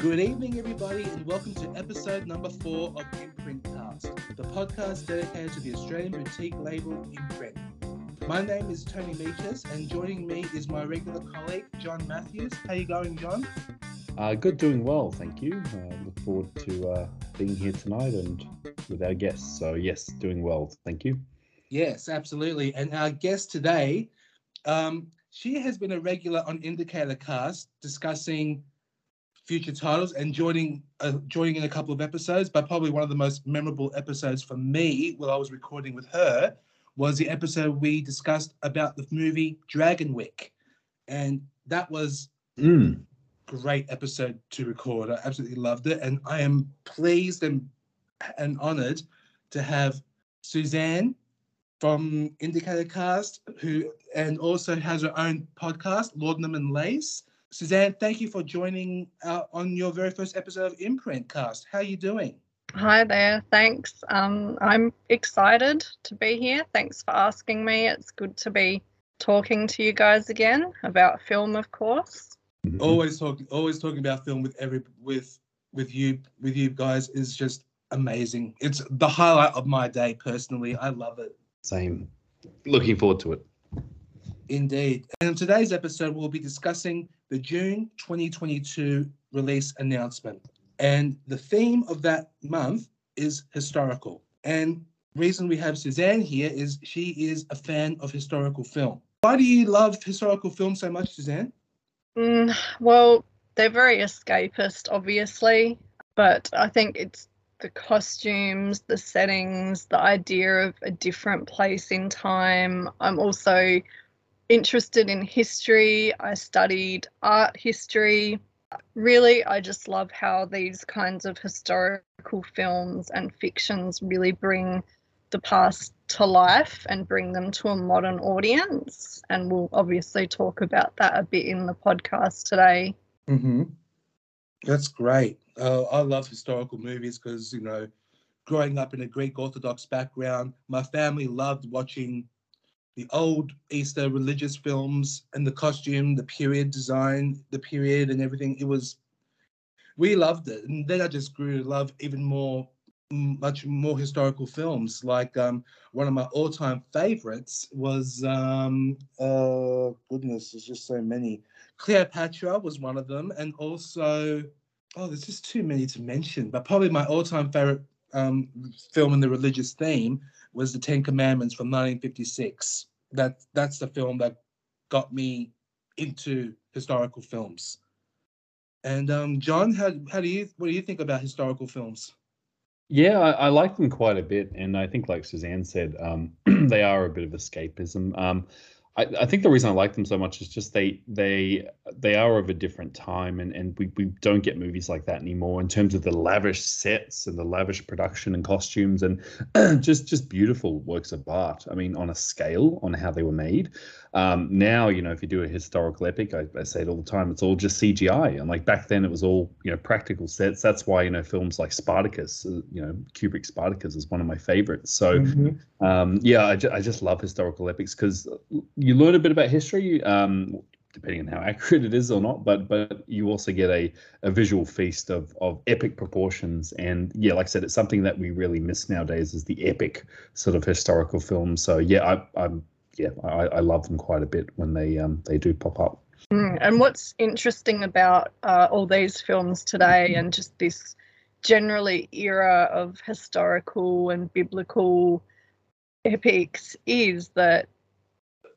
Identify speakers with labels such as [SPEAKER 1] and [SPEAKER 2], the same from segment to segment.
[SPEAKER 1] Good evening, everybody, and welcome to episode number four of Imprint Cast, the podcast dedicated to the Australian boutique label Imprint. My name is Tony Michas, and joining me is my regular colleague John Mathews. How you going, John?
[SPEAKER 2] Uh, good, doing well, thank you. Uh, look forward to uh, being here tonight and with our guests. So yes, doing well, thank you.
[SPEAKER 1] Yes, absolutely. And our guest today, um, she has been a regular on Indicator Cast discussing future titles and joining uh, joining in a couple of episodes. But probably one of the most memorable episodes for me, while I was recording with her, was the episode we discussed about the movie Dragonwyck, and that was
[SPEAKER 2] Mm.
[SPEAKER 1] great episode to record. I absolutely loved it, and I am pleased and and honoured to have Suzanne from Indicator Cast, who and also has her own podcast, Laudanum and Lace. Suzanne, thank you for joining uh, on your very first episode of Imprint Cast. How are you doing?
[SPEAKER 3] Hi there. Thanks. Um, I'm excited to be here. Thanks for asking me. It's good to be talking to you guys again about film, of course.
[SPEAKER 2] Mhm.
[SPEAKER 1] Always talking, always talking about film with every with with you with you guys is just amazing. It's the highlight of my day personally. I love it.
[SPEAKER 2] Same. Looking forward to it.
[SPEAKER 1] Indeed. And in today's episode, we'll be discussing the June 2022 release announcement. And the theme of that month is historical. And reason we have Suzanne here is she is a fan of historical film. Why do you love historical film so much, Suzanne?
[SPEAKER 3] Mm, well, they're very escapist, obviously, but I think it's the costumes, the settings, the idea of a different place in time. I'm also interested in history. I studied art history. Really, I just love how these kinds of historical films and fictions really bring the past to life and bring them to a modern audience. And we'll obviously talk about that a bit in the podcast today.
[SPEAKER 1] Mm-hmm. That's great. Uh, I love historical movies because, you know, growing up in a Greek Orthodox background, my family loved watching the old Easter religious films and the costume, the period design, the period and everything. It was, we loved it. And then I just grew to love even more, much more historical films. Like um, one of my all time favorites was, um, oh, goodness, there's just so many. Cleopatra was one of them, and also, oh, there's just too many to mention. But probably my all-time favorite um, film in the religious theme was The Ten Commandments from 1956. That that's the film that got me into historical films. And um, John, how how do you what do you think about historical films?
[SPEAKER 2] Yeah, I, I like them quite a bit, and I think, like Suzanne said, um, they are a bit of escapism. Um, I, I think the reason I like them so much is just they they they are of a different time, and, and we, we don't get movies like that anymore in terms of the lavish sets and the lavish production and costumes and just just beautiful works of art. I mean, on a scale on how they were made. Um, now, you know, if you do a historical epic, I, I say it all the time, it's all just CGI. And like back then, it was all you know practical sets. That's why you know films like Spartacus, uh, you know, Kubrick Spartacus is one of my favorites. So um, yeah, I, ju- I just love historical epics because you learn a bit about history, um, depending on how accurate it is or not. But but you also get a, a visual feast of of epic proportions. And yeah, like I said, it's something that we really miss nowadays is the epic sort of historical films. So yeah, I, I'm yeah, I, I love them quite a bit when they um they do pop up.
[SPEAKER 3] Mm, And what's interesting about uh, all these films today and just this generally era of historical and biblical epics is that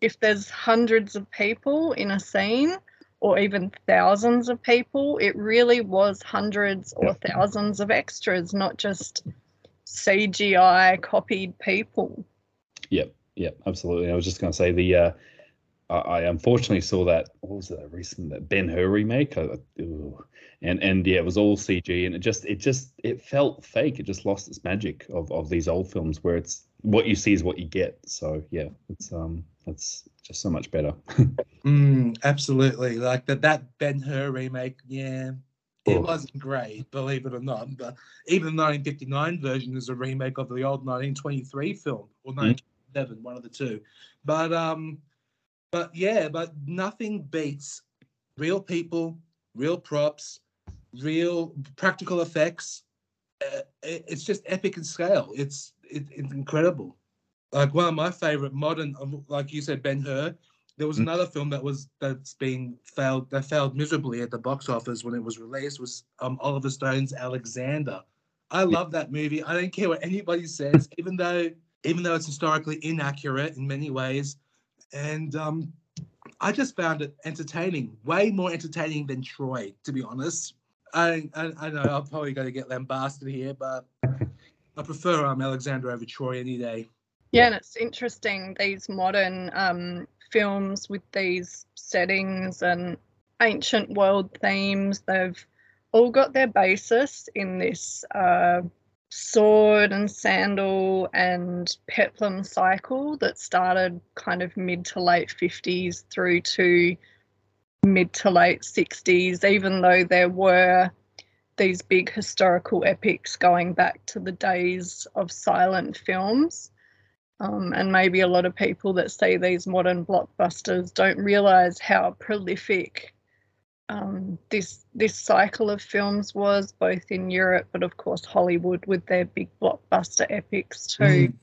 [SPEAKER 3] if there's hundreds of people in a scene or even thousands of people, it really was hundreds or thousands of extras, not just CGI copied people.
[SPEAKER 2] Yep, yeah, absolutely. I was just going to say the uh, I, I unfortunately saw that what was that recent that Ben Hur remake, I, ooh. and and yeah, it was all CG, and it just it just it felt fake. It just lost its magic of of these old films where it's what you see is what you get. So yeah, it's um it's just so much better.
[SPEAKER 1] Mm, absolutely. Like that that Ben Hur remake, yeah. It
[SPEAKER 2] Oh.
[SPEAKER 1] wasn't great, believe it or not. But even the 1959 version is a remake of the old 1923 film or 1911, one of the two. But um, but yeah, but nothing beats real people, real props, real practical effects. Uh, it, it's just epic in scale. It's it, it's incredible. Like one of my favorite modern, um, like you said, Ben Hur. There was
[SPEAKER 2] Mm.
[SPEAKER 1] another film that was that's being failed that failed miserably at the box office when it was released was um, Oliver Stone's Alexander. I love that movie. I don't care what anybody says, even though even though it's historically inaccurate in many ways, and um, I just found it entertaining, way more entertaining than Troy, to be honest. I I, I know I'm probably going to get lambasted here, but I prefer um, Alexander over Troy any day.
[SPEAKER 3] Yeah, and it's interesting these modern um, films with these settings and ancient world themes. They've all got their basis in this uh, sword and sandal and peplum cycle that started kind of mid to late 50s through to mid to late 60s, even though there were these big historical epics going back to the days of silent films. Um, and maybe a lot of people that see these modern blockbusters don't realize how prolific um, this this cycle of films was, both in Europe, but of course Hollywood with their big blockbuster epics too.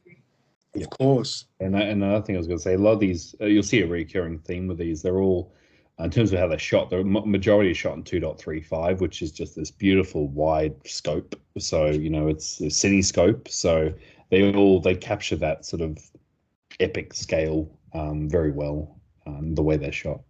[SPEAKER 1] Mm, of course.
[SPEAKER 2] And, and another thing I was going to say, a lot of these, uh, you'll see a recurring theme with these. They're all, uh, in terms of how they're shot, the majority is shot in 2.35, which is just this beautiful wide scope. So, you know, it's a cine scope. So they all, they capture that sort of epic scale um, very well, um, the way they're shot.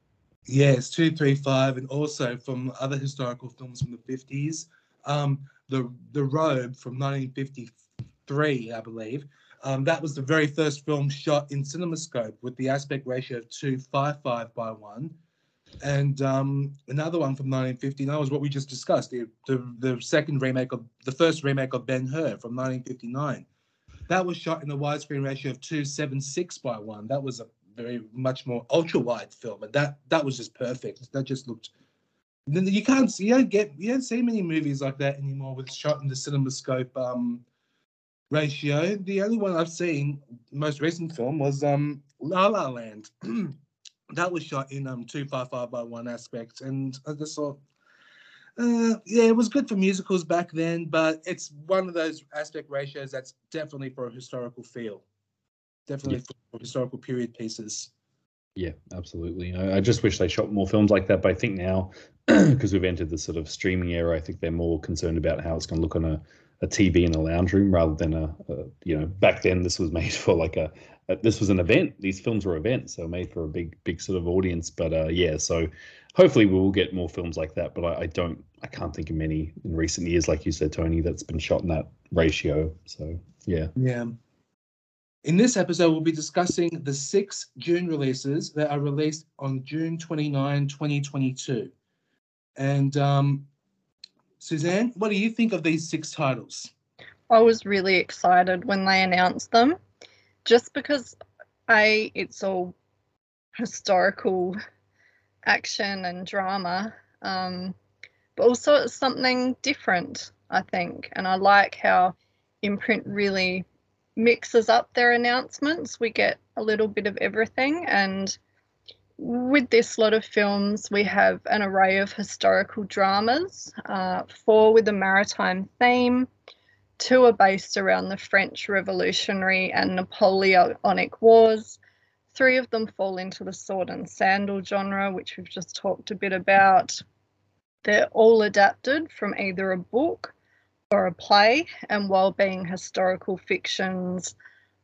[SPEAKER 1] Yeah, it's two, three, five, and also from other historical films from the fifties. Um, the the Robe from 1953, I believe. Um, that was the very first film shot in CinemaScope with the aspect ratio of two five five by one. And um, another one from 1959 was what we just discussed, the, the the second remake of the first remake of Ben Hur from 1959. That was shot in a widescreen ratio of two seven six by one. That was a very much more ultra wide film, and that that was just perfect. That just looked. You can't see, you don't get you don't see many movies like that anymore with shot in the CinemaScope um, ratio. The only one I've seen, most recent film, was um, La La Land. that was shot in um two five five by one aspect, and I just thought. Uh, yeah, it was good for musicals back then, but it's one of those aspect ratios that's definitely for a historical feel definitely for historical period pieces.
[SPEAKER 2] Yeah, absolutely. I, I just wish they shot more films like that. But I think now, because we've entered the sort of streaming era, I think they're more concerned about how it's going to look on a, a TV in a lounge room rather than a, a you know back then this was made for like a, a this was an event. These films were events, so made for a big big sort of audience. But uh, yeah, so hopefully we will get more films like that. But I, I don't, I can't think of many in recent years, like you said, Tony, that's been shot in that ratio. So yeah.
[SPEAKER 1] Yeah. In this episode, we'll be discussing the six June releases that are released on June 29, 2022. And um, Suzanne, what do you think of these six titles?
[SPEAKER 3] I was really excited when they announced them, just because a it's all historical action and drama, um, but also it's something different. I think, and I like how Imprint really mixes up their announcements. We get a little bit of everything, and with this lot of films, we have an array of historical dramas, uh, four with a maritime theme. Two are based around the French Revolutionary and Napoleonic Wars. Three of them fall into the sword and sandal genre, which we've just talked a bit about. They're all adapted from either a book or a play, and while being historical fictions,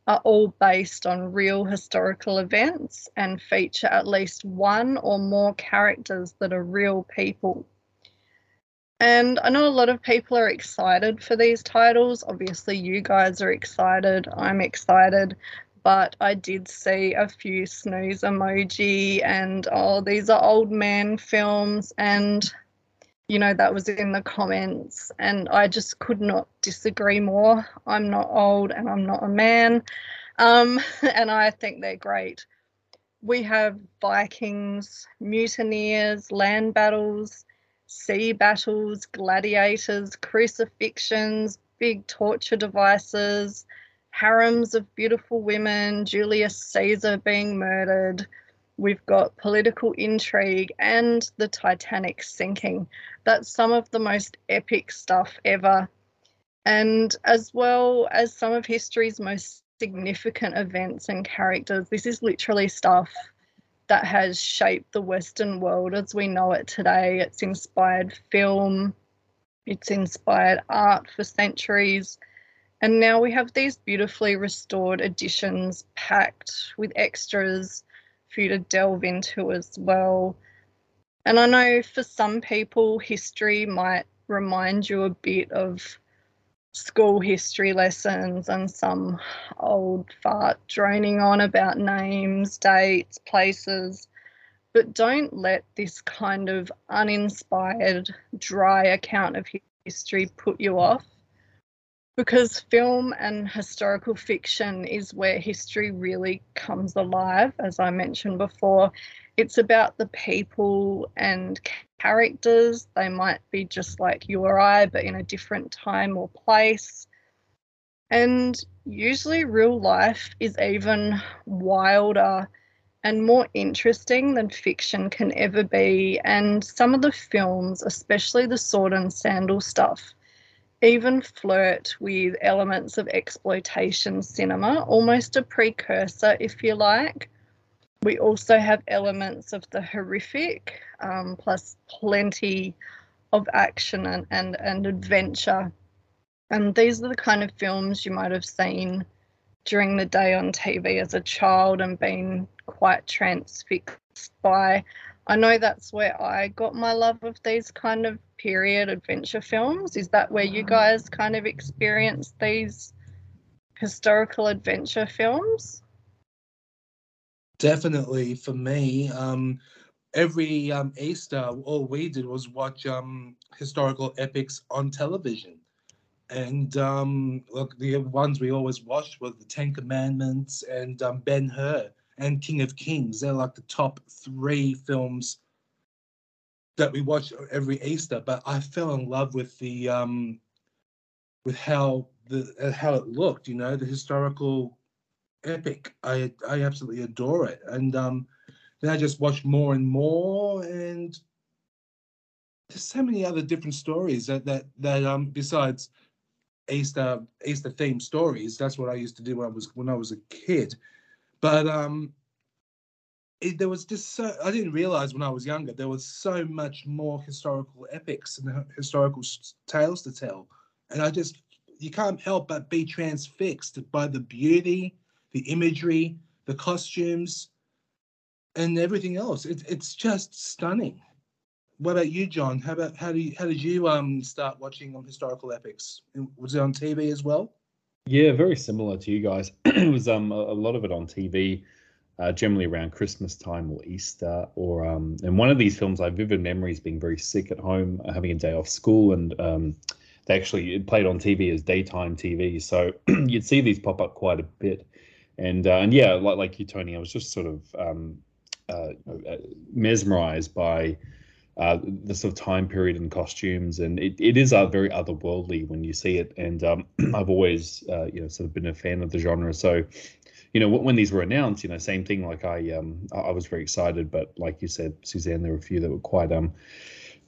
[SPEAKER 3] are all based on real historical events and feature at least one or more characters that are real people. And I know a lot of people are excited for these titles. Obviously, you guys are excited. I'm excited. But I did see a few snooze emoji and, oh, these are old man films. And, you know, that was in the comments. And I just could not disagree more. I'm not old and I'm not a man. Um, and I think they're great. We have Vikings, mutineers, land battles, sea battles, gladiators, crucifixions, big torture devices, harems of beautiful women, Julius Caesar being murdered, We've got political intrigue and the Titanic sinking. That's some of the most epic stuff ever. And as well as some of history's most significant events and characters, this is literally stuff that has shaped the Western world as we know it today. It's inspired film, it's inspired art for centuries. And now we have these beautifully restored editions packed with extras for you to delve into as well. And I know for some people, history might remind you a bit of school history lessons and some old fart droning on about names, dates, places. But don't let this kind of uninspired, dry account of history put you off. Because film and historical fiction is where history really comes alive, as I mentioned before. It's about the people and characters. They might be just like you or I, but in a different time or place. And usually, real life is even wilder and more interesting than fiction can ever be. And some of the films, especially the sword and sandal stuff, even flirt with elements of exploitation cinema, almost a precursor, if you like. We also have elements of the horrific, um, plus plenty of action and, and, and adventure. And these are the kind of films you might have seen during the day on TV as a child and been quite transfixed by. I know that's where I got my love of these kind of period adventure films. Is that where you guys kind of experienced these historical adventure films?
[SPEAKER 1] Definitely for me. Um, every um, Easter, all we did was watch um, historical epics on television. And um, look, the ones we always watched were the Ten Commandments and um, Ben Hur and King of Kings. They're like the top three films that we watch every Easter. But I fell in love with the um, with how the uh, how it looked. You know, the historical epic. I I absolutely adore it. And um, then I just watched more and more, and there's so many other different stories that that that um besides Easter Easter themed stories. That's what I used to do when I was when I was a kid. But um, it, there was just so I didn't realize when I was younger there was so much more historical epics and historical tales to tell, and I just you can't help but be transfixed by the beauty, the imagery, the costumes, and everything else. It, it's just stunning. What about you, John? How about how do you, how did you um start watching um, historical epics? Was it on TV as well?
[SPEAKER 2] Yeah, very similar to you guys. it was um a, lot of it on TV, uh, generally around Christmas time or Easter, or um and one of these films I have vivid memories being very sick at home, uh, having a day off school, and um they actually played on TV as daytime TV, so you'd see these pop up quite a bit, and uh, and yeah, like like you, Tony, I was just sort of um uh, uh mesmerized by uh, the sort of time period and costumes, and it, it is uh, very otherworldly when you see it. And um, I've always, uh, you know, sort of been a fan of the genre. So, you know, when these were announced, you know, same thing. Like I, um, I was very excited, but like you said, Suzanne, there were a few that were quite, um,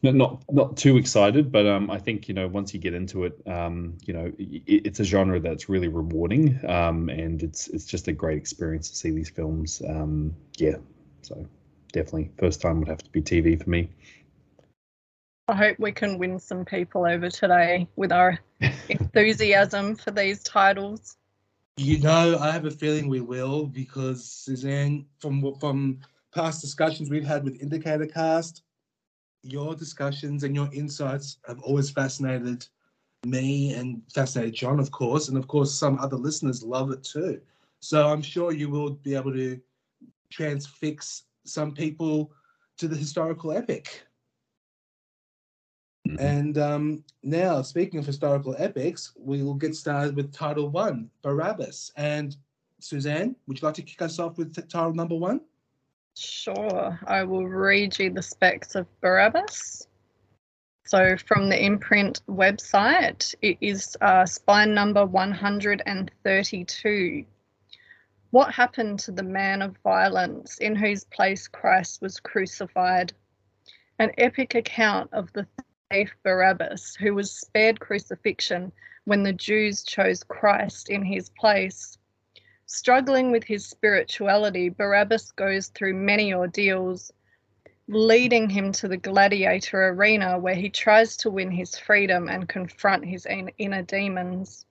[SPEAKER 2] not not too excited, but um, I think you know once you get into it, um, you know, it, it's a genre that's really rewarding, um, and it's it's just a great experience to see these films. Um, yeah, so definitely first time would have to be TV for me.
[SPEAKER 3] I hope we can win some people over today with our enthusiasm for these titles.
[SPEAKER 1] You know, I have a feeling we will because Suzanne, from from past discussions we've had with Indicator Cast, your discussions and your insights have always fascinated me and fascinated John, of course, and of course some other listeners love it too. So I'm sure you will be able to transfix some people to the historical epic. Mm-hmm. And um, now, speaking of historical epics, we will get started with title one, Barabbas. And Suzanne, would you like to kick us off with title number one?
[SPEAKER 3] Sure. I will read you the specs of Barabbas. So, from the imprint website, it is uh, spine number 132. What happened to the man of violence in whose place Christ was crucified? An epic account of the thief Barabbas, who was spared crucifixion when the Jews chose Christ in his place. Struggling with his spirituality, Barabbas goes through many ordeals, leading him to the gladiator arena where he tries to win his freedom and confront his inner demons.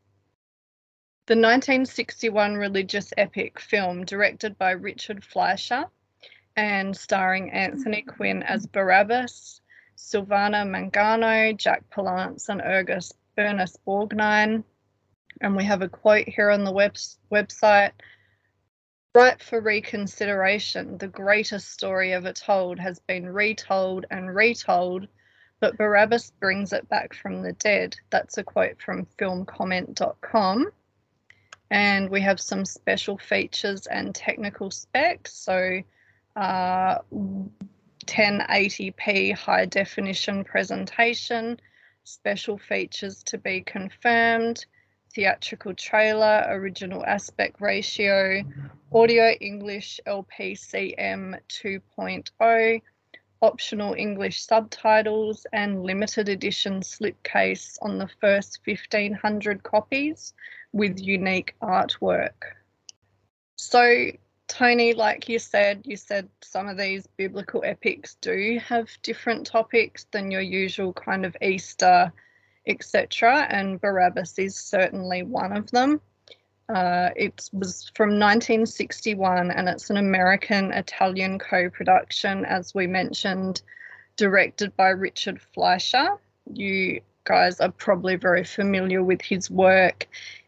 [SPEAKER 3] The 1961 religious epic film, directed by Richard Fleischer and starring Anthony Quinn as Barabbas, Silvana Mangano, Jack Palance, and Ernest, Borgnine. And we have a quote here on the web, website. Right for reconsideration, the greatest story ever told has been retold and retold, but Barabbas brings it back from the dead. That's a quote from filmcomment.com and we have some special features and technical specs. So uh, 1080p high definition presentation, special features to be confirmed, theatrical trailer, original aspect ratio, audio English LPCM 2.0, optional English subtitles, and limited edition slipcase on the first 1500 copies with unique artwork. So, Tony, like you said, you said some of these biblical epics do have different topics than your usual kind of Easter, etc. And Barabbas is certainly one of them. Uh, it was from 1961 and it's an American Italian co production, as we mentioned, directed by Richard Fleischer. You guys are probably very familiar with his work.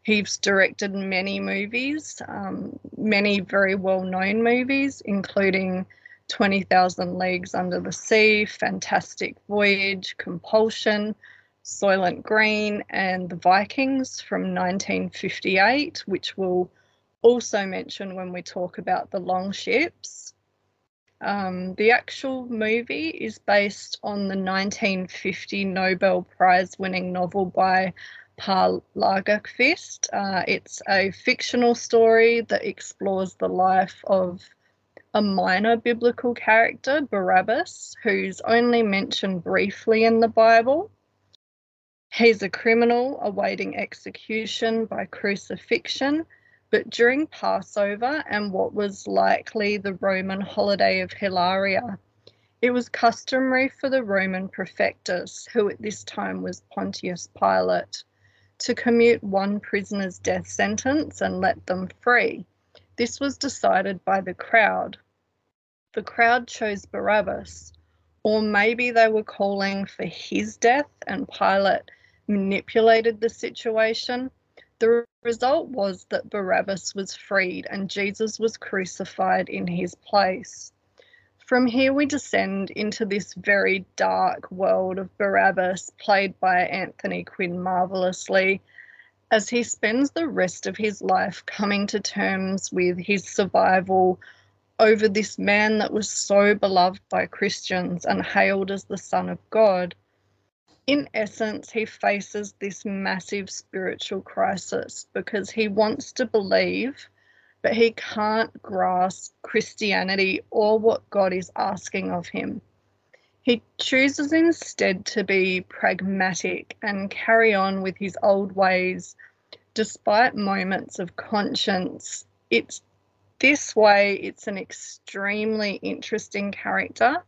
[SPEAKER 3] He's directed many movies, um, many very well known movies, including 20,000 Leagues Under the Sea, Fantastic Voyage, Compulsion, Soylent Green, and The Vikings from 1958, which we'll also mention when we talk about the long ships. Um, the actual movie is based on the 1950 Nobel Prize winning novel by Per Lagerkvist. Uh, it's a fictional story that explores the life of a minor biblical character, Barabbas, who's only mentioned briefly in the Bible. He's a criminal awaiting execution by crucifixion, but during Passover and what was likely the Roman holiday of Hilaria, it was customary for the Roman prefectus, who at this time was Pontius Pilate, to commute one prisoner's death sentence and let them free. This was decided by the crowd. The crowd chose Barabbas, or maybe they were calling for his death and Pilate manipulated the situation. The result was that Barabbas was freed and Jesus was crucified in his place. From here, we descend into this very dark world of Barabbas, played by Anthony Quinn marvelously, as he spends the rest of his life coming to terms with his survival over this man that was so beloved by Christians and hailed as the Son of God. In essence, he faces this massive spiritual crisis because he wants to believe but he can't grasp Christianity or what God is asking of him. He chooses instead to be pragmatic and carry on with his old ways despite moments of conscience. It's this way, it's an extremely interesting character.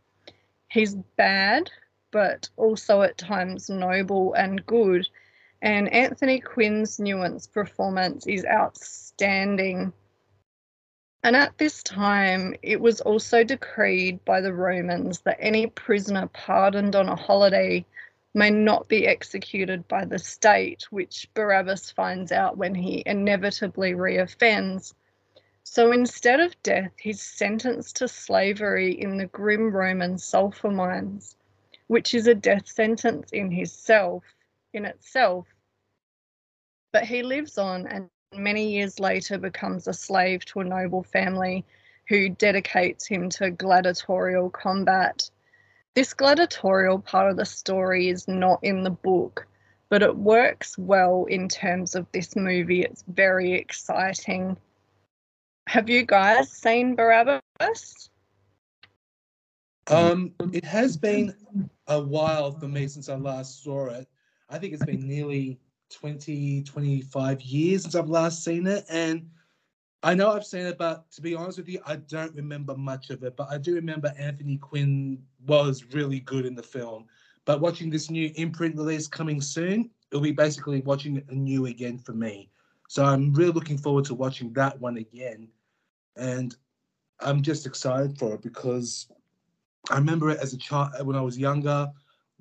[SPEAKER 3] He's bad, but also at times noble and good. And Anthony Quinn's nuanced performance is outstanding and at this time, it was also decreed by the Romans that any prisoner pardoned on a holiday may not be executed by the state, which Barabbas finds out when he inevitably reoffends. So instead of death, he's sentenced to slavery in the grim Roman sulfur mines, which is a death sentence in himself, in itself. But he lives on and many years later becomes a slave to a noble family who dedicates him to gladiatorial combat. This gladiatorial part of the story is not in the book, but it works well in terms of this movie. It's very exciting. Have you guys seen Barabbas?
[SPEAKER 1] Um, it has been a while for me since I last saw it. I think it's been nearly 20, 25 years since I've last seen it. And I know I've seen it, but to be honest with you, I don't remember much of it. But I do remember Anthony Quinn was really good in the film. But watching this new imprint release coming soon, it'll be basically watching it anew again for me. So I'm really looking forward to watching that one again. And I'm just excited for it because I remember it as a child when I was younger,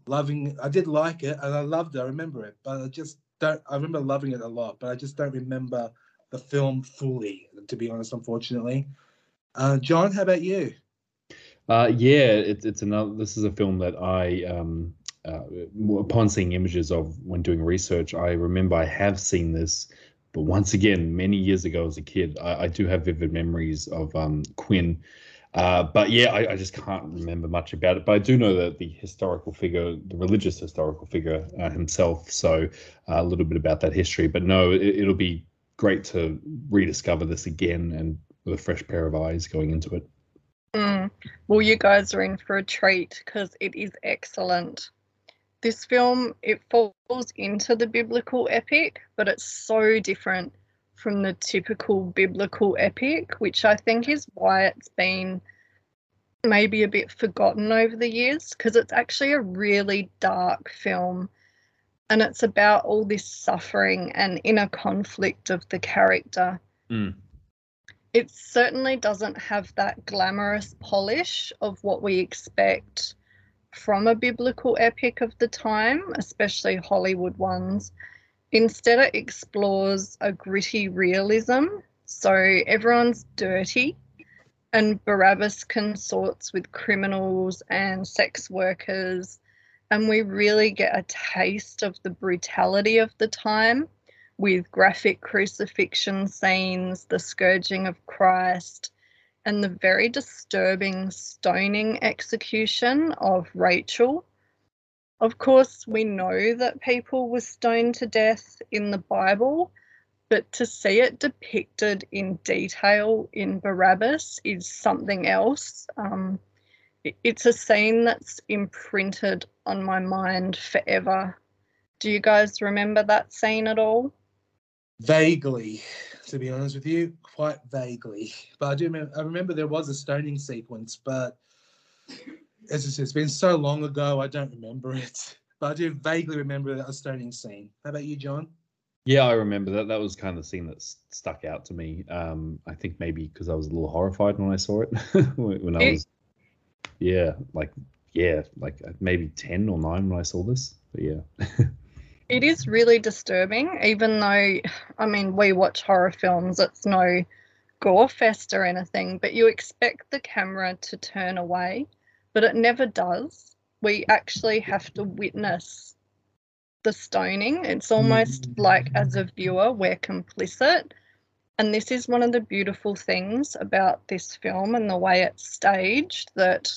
[SPEAKER 1] loving. I did like it and I loved it. I remember it, but I just don't. I remember loving it a lot, but I just don't remember the film fully. To be honest, unfortunately. Uh, John, how about you?
[SPEAKER 2] Uh, yeah, it's it's another. This is a film that I, um, uh, upon seeing images of when doing research, I remember I have seen this, but once again, many years ago as a kid, I, I do have vivid memories of um, Quinn uh, but yeah, I, I, just can't remember much about it. But I do know that the historical figure, the religious historical figure uh, himself, so uh, a little bit about that history. But no, it, will be great to rediscover this again and with a fresh pair of eyes going into it.
[SPEAKER 3] Mm. Well, you guys are in for a treat because it is excellent. This film it falls into the biblical epic, but it's so different from the typical biblical epic, which I think is why it's been maybe a bit forgotten over the years because it's actually a really dark film and it's about all this suffering and inner conflict of the character.
[SPEAKER 2] Mm.
[SPEAKER 3] It certainly doesn't have that glamorous polish of what we expect from a biblical epic of the time, especially Hollywood ones. Instead, it explores a gritty realism. So everyone's dirty, and Barabbas consorts with criminals and sex workers. And we really get a taste of the brutality of the time with graphic crucifixion scenes, the scourging of Christ, and the very disturbing stoning execution of Rachel of course, we know that people were stoned to death in the Bible, but to see it depicted in detail in Barabbas is something else. Um, it's a scene that's imprinted on my mind forever. Do you guys remember that scene at all?
[SPEAKER 1] Vaguely, to be honest with you, quite vaguely. But I do remember, I remember there was a stoning sequence, but as I said, it's been so long ago, I don't remember it. But I do vaguely remember that stoning scene. How about you, John?
[SPEAKER 2] Yeah, I remember that. That was kind of the scene that stuck out to me. Um, I think maybe because I was a little horrified when I saw it when I was, yeah, like yeah, like uh, maybe ten or nine when I saw this. But yeah.
[SPEAKER 3] it is really disturbing, even though I mean we watch horror films. It's no gore fest or anything, but you expect the camera to turn away but it never does. We actually have to witness the stoning. It's almost mm. like, as a viewer, we're complicit. And this is one of the beautiful things about this film and the way it's staged that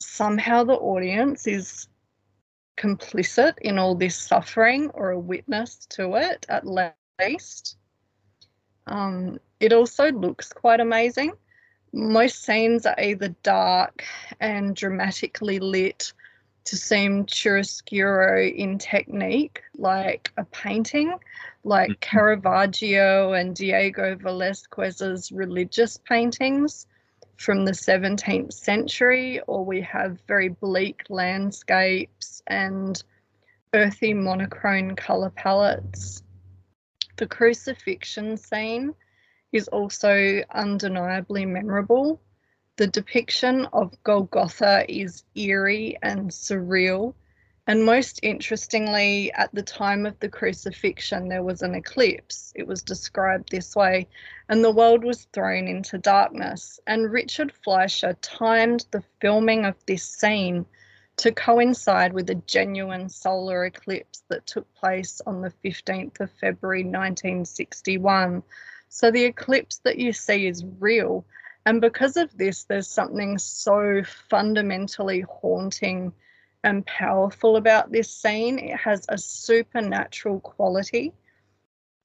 [SPEAKER 3] somehow the audience is complicit in all this suffering or a witness to it at least. Um, it also looks quite amazing most scenes are either dark and dramatically lit to seem chiaroscuro in technique, like a painting, like mm-hmm. Caravaggio and Diego Velázquez's religious paintings from the 17th century, or we have very bleak landscapes and earthy monochrome colour palettes. The crucifixion scene is also undeniably memorable. The depiction of Golgotha is eerie and surreal. And most interestingly, at the time of the crucifixion, there was an eclipse. It was described this way, and the world was thrown into darkness. And Richard Fleischer timed the filming of this scene to coincide with a genuine solar eclipse that took place on the 15th of February 1961. So the eclipse that you see is real. And because of this, there's something so fundamentally haunting and powerful about this scene. It has a supernatural quality.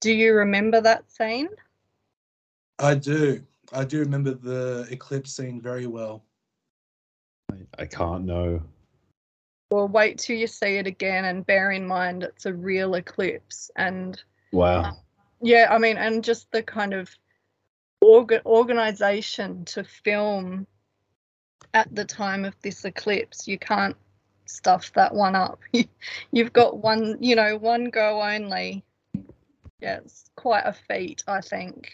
[SPEAKER 3] Do you remember that scene?
[SPEAKER 1] I do. I do remember the eclipse scene very well.
[SPEAKER 2] I, I can't know.
[SPEAKER 3] Well, wait till you see it again and bear in mind it's a real eclipse. And
[SPEAKER 2] Wow.
[SPEAKER 3] Yeah, I mean, and just the kind of orga- organization to film at the time of this eclipse, you can't stuff that one up. You've got one, you know, one go only. Yeah, it's quite a feat, I think.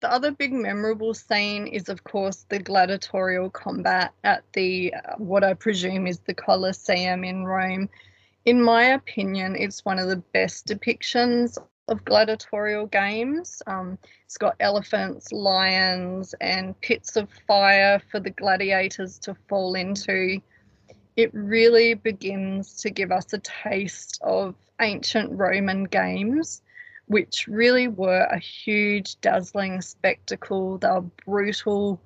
[SPEAKER 3] The other big memorable scene is, of course, the gladiatorial combat at the uh, what I presume is the Colosseum in Rome. In my opinion, it's one of the best depictions of gladiatorial games. Um, it's got elephants, lions, and pits of fire for the gladiators to fall into. It really begins to give us a taste of ancient Roman games which really were a huge, dazzling spectacle. They were brutal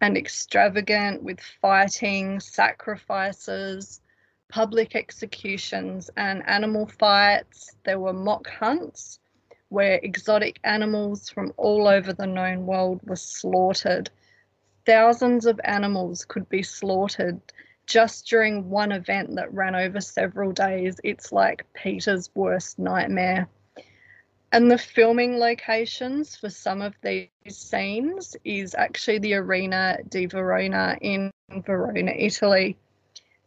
[SPEAKER 3] and extravagant with fighting, sacrifices, public executions, and animal fights. There were mock hunts where exotic animals from all over the known world were slaughtered. Thousands of animals could be slaughtered just during one event that ran over several days. It's like Peter's worst nightmare. And the filming locations for some of these scenes is actually the Arena di Verona in Verona, Italy.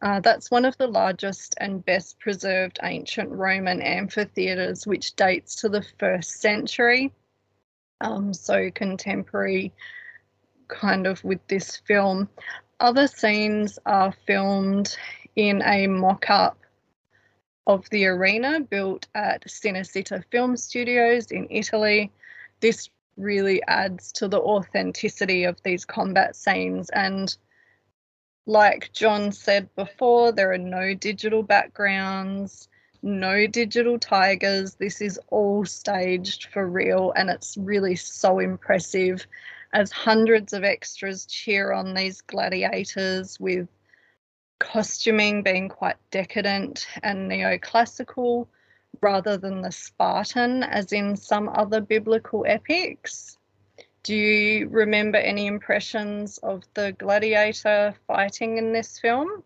[SPEAKER 3] Uh, that's one of the largest and best preserved ancient Roman amphitheatres, which dates to the first century. Um, so contemporary kind of with this film. Other scenes are filmed in a mock up of the arena built at Cinecittà Film Studios in Italy. This really adds to the authenticity of these combat scenes. And like John said before, there are no digital backgrounds, no digital tigers. This is all staged for real, and it's really so impressive as hundreds of extras cheer on these gladiators with costuming being quite decadent and neoclassical rather than the Spartan, as in some other biblical epics. Do you remember any impressions of the gladiator fighting in this film?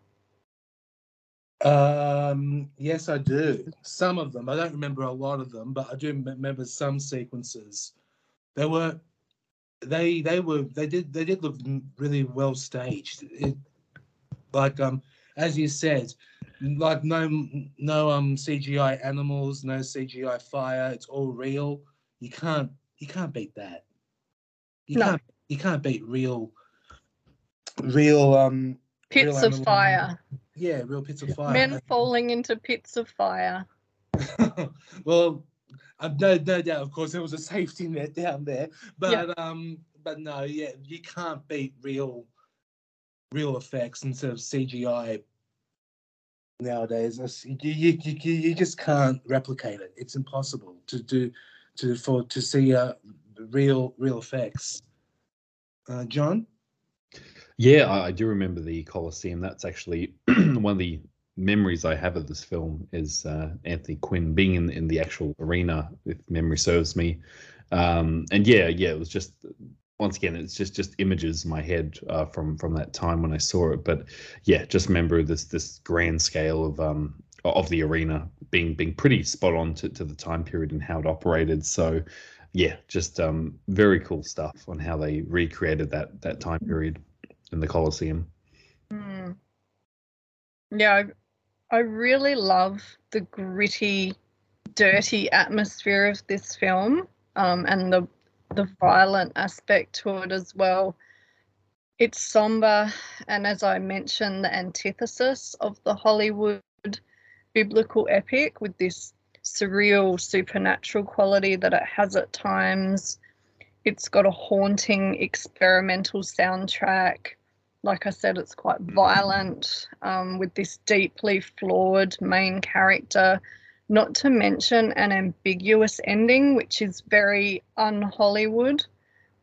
[SPEAKER 1] Um, yes, I do. Some of them. I don't remember a lot of them, but I do remember some sequences. They were, they they were they did they did look really well staged. It, like um as you said, like no no um CGI animals, no CGI fire. It's all real. You can't you can't beat that. You
[SPEAKER 3] No.
[SPEAKER 1] can't you can't beat real real um
[SPEAKER 3] Pits
[SPEAKER 1] Real
[SPEAKER 3] of
[SPEAKER 1] animal-
[SPEAKER 3] fire.
[SPEAKER 1] yeah real pits of fire.
[SPEAKER 3] Men falling into pits of fire.
[SPEAKER 1] well, I've no no doubt. Of course, there was a safety net down there, but um, but no, yeah, you can't beat real, real effects instead of CGI. Nowadays, you you, you you you just can't replicate it. It's impossible to do, to for to see uh real real effects. Uh, John,
[SPEAKER 2] Yeah, I, do remember the Colosseum. That's actually one of the memories I have of this film is uh, Anthony Quinn being in in the actual arena, if memory serves me. Um, and yeah, yeah, it was just once again, it's just just images in my head uh, from from that time when I saw it. But yeah, just remember this this grand scale of um of the arena being being pretty spot on to, to the time period and how it operated. So yeah, just um very cool stuff on how they recreated that that time period in the Colosseum.
[SPEAKER 3] Hmm. Yeah, I, I really love the gritty, dirty atmosphere of this film, um, and the the violent aspect to it as well. It's somber, and as I mentioned, the antithesis of the Hollywood biblical epic with this surreal, supernatural quality that it has at times. It's got a haunting experimental soundtrack like I said, it's quite violent um, with this deeply flawed main character, not to mention an ambiguous ending, which is very un Hollywood.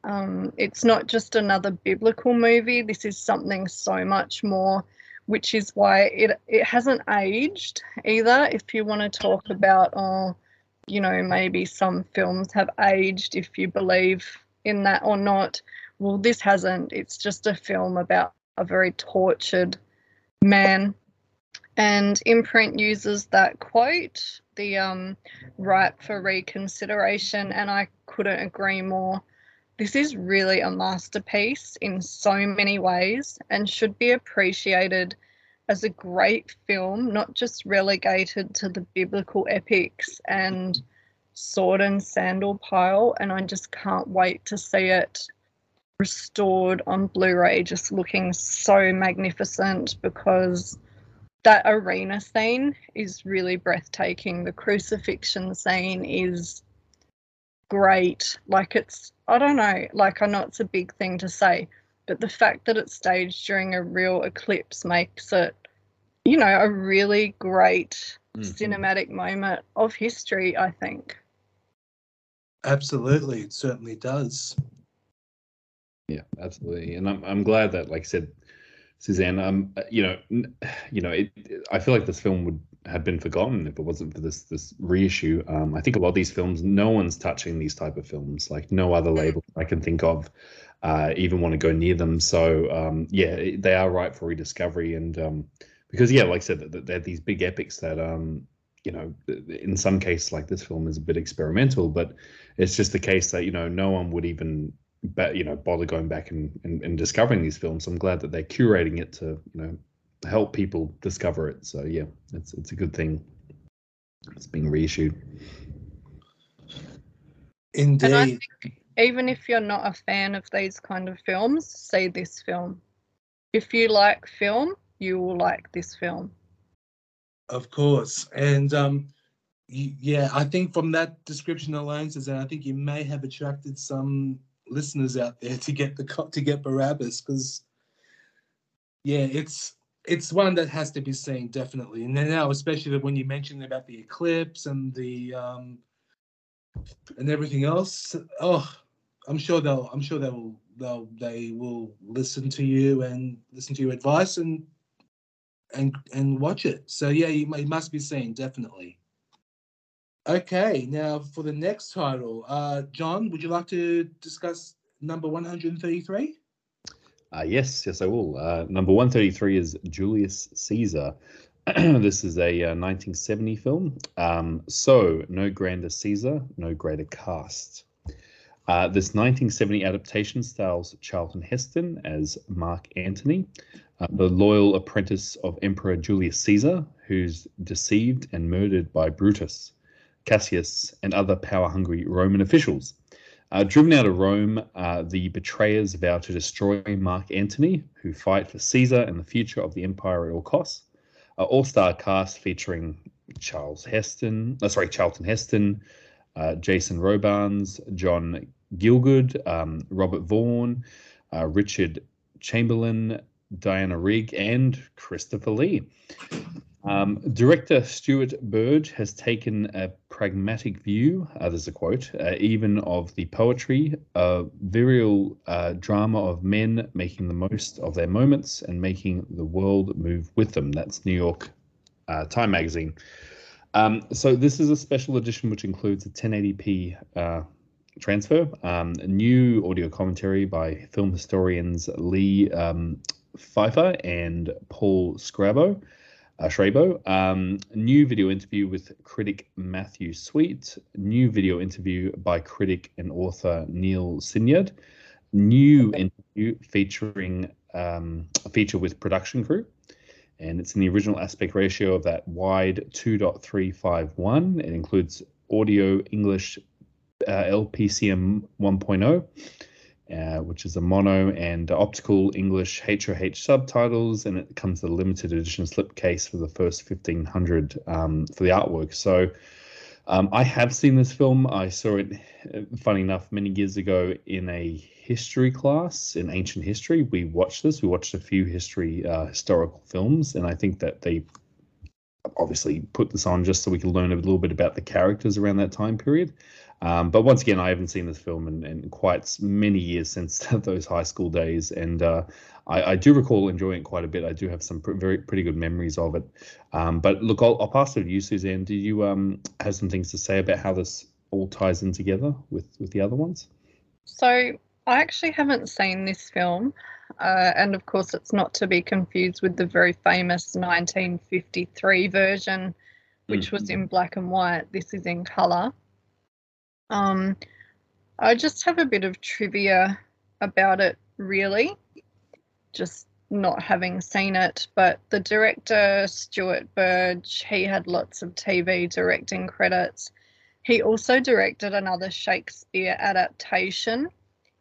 [SPEAKER 3] Um, it's not just another biblical movie, this is something so much more, which is why it, it hasn't aged either. If you want to talk about, oh, you know, maybe some films have aged if you believe in that or not. Well, this hasn't. It's just a film about a very tortured man. And Imprint uses that quote, the um, right for reconsideration, and I couldn't agree more. This is really a masterpiece in so many ways and should be appreciated as a great film, not just relegated to the biblical epics and sword and sandal pile. And I just can't wait to see it restored on Blu ray, just looking so magnificent because that arena scene is really breathtaking. The crucifixion scene is great. Like it's, I don't know, like I know it's a big thing to say, but the fact that it's staged during a real eclipse makes it, you know, a really great mm-hmm. cinematic moment of history, I think.
[SPEAKER 1] Absolutely, it certainly does.
[SPEAKER 2] Yeah, absolutely, and I'm I'm glad that, like I said, Suzanne, um, you know, you know, it, I feel like this film would have been forgotten if it wasn't for this this reissue. Um, I think a lot of these films, no one's touching these type of films. Like no other mm. label I can think of uh, even want to go near them. So um, yeah, they are right for rediscovery, and um, because yeah, like I said, they're these big epics that um, you know, in some cases like this film is a bit experimental, but it's just the case that you know no one would even you know bother going back and, and, and discovering these films. I'm glad that they're curating it to you know help people discover it. So yeah, it's it's a good thing. It's being reissued.
[SPEAKER 1] Indeed.
[SPEAKER 3] even if you're not a fan of these kind of films, see this film. If you like film, you will like this film.
[SPEAKER 1] Of course, and um, yeah, I think from that description alone, Suzanne, I think you may have attracted some listeners out there to get the to get Barabbas because yeah, it's it's one that has to be seen definitely. And then now, especially when you mentioned about the eclipse and the um and everything else, oh, I'm sure they'll I'm sure they will they'll they will listen to you and listen to your advice and and and watch it. So yeah, you, you must be seen definitely. Okay, now for the next title, uh, John, would you like to discuss number 133?
[SPEAKER 2] Uh, yes, yes, I will. Uh, number 133 is Julius Caesar. this is a uh, 1970 film. Um, so, no grander Caesar, no greater cast. Uh, this 1970 adaptation stars Charlton Heston as Mark Antony, uh, the loyal apprentice of Emperor Julius Caesar, who's deceived and murdered by Brutus. Cassius, and other power hungry Roman officials. Uh, driven out of Rome, uh, the betrayers vow to destroy Mark Antony, who fight for Caesar and the future of the empire at all costs. Uh, all-star cast featuring Charles Heston, uh, sorry, Charlton Heston, uh, Jason Robards, John Gielgud, um, Robert Vaughn, uh, Richard Chamberlain, Diana Rigg, and Christopher Lee. Um, director Stuart Burge has taken a pragmatic view, uh, there's a quote, uh, even of the poetry, a virile uh, drama of men making the most of their moments and making the world move with them. That's New York uh, Time magazine. Um, so this is a special edition which includes a 1080p uh, transfer, um, new audio commentary by film historians Lee um, Pfeiffer and Paul Scrabo uh, Shrabo. Um, new video interview with critic Matthew Sweet. New video interview by critic and author Neil Sinyard. New interview featuring um, a feature with production crew. And it's in the original aspect ratio of that wide 2.351. It includes audio English uh, LPCM 1.0 uh, which is a mono and optical English HOH subtitles, and it comes with a limited edition slipcase for the first 1500 um, for the artwork. So um, I have seen this film. I saw it, uh, funny enough, many years ago in a history class in ancient history. We watched this. We watched a few history uh, historical films, and I think that they obviously put this on just so we could learn a little bit about the characters around that time period. Um, but once again, I haven't seen this film in, in quite many years since those high school days, and uh, I, I, do recall enjoying it quite a bit. I do have some pr- very pretty good memories of it. Um, but look, I'll, I'll, pass it to you, Suzanne. Do you um, have some things to say about how this all ties in together with with the other ones?
[SPEAKER 3] So I actually haven't seen this film, uh, and of course, it's not to be confused with the very famous 1953 version, which was in black and white. This is in color. Um, I just have a bit of trivia about it, really, just not having seen it. But the director, Stuart Burge, he had lots of TV directing credits. He also directed another Shakespeare adaptation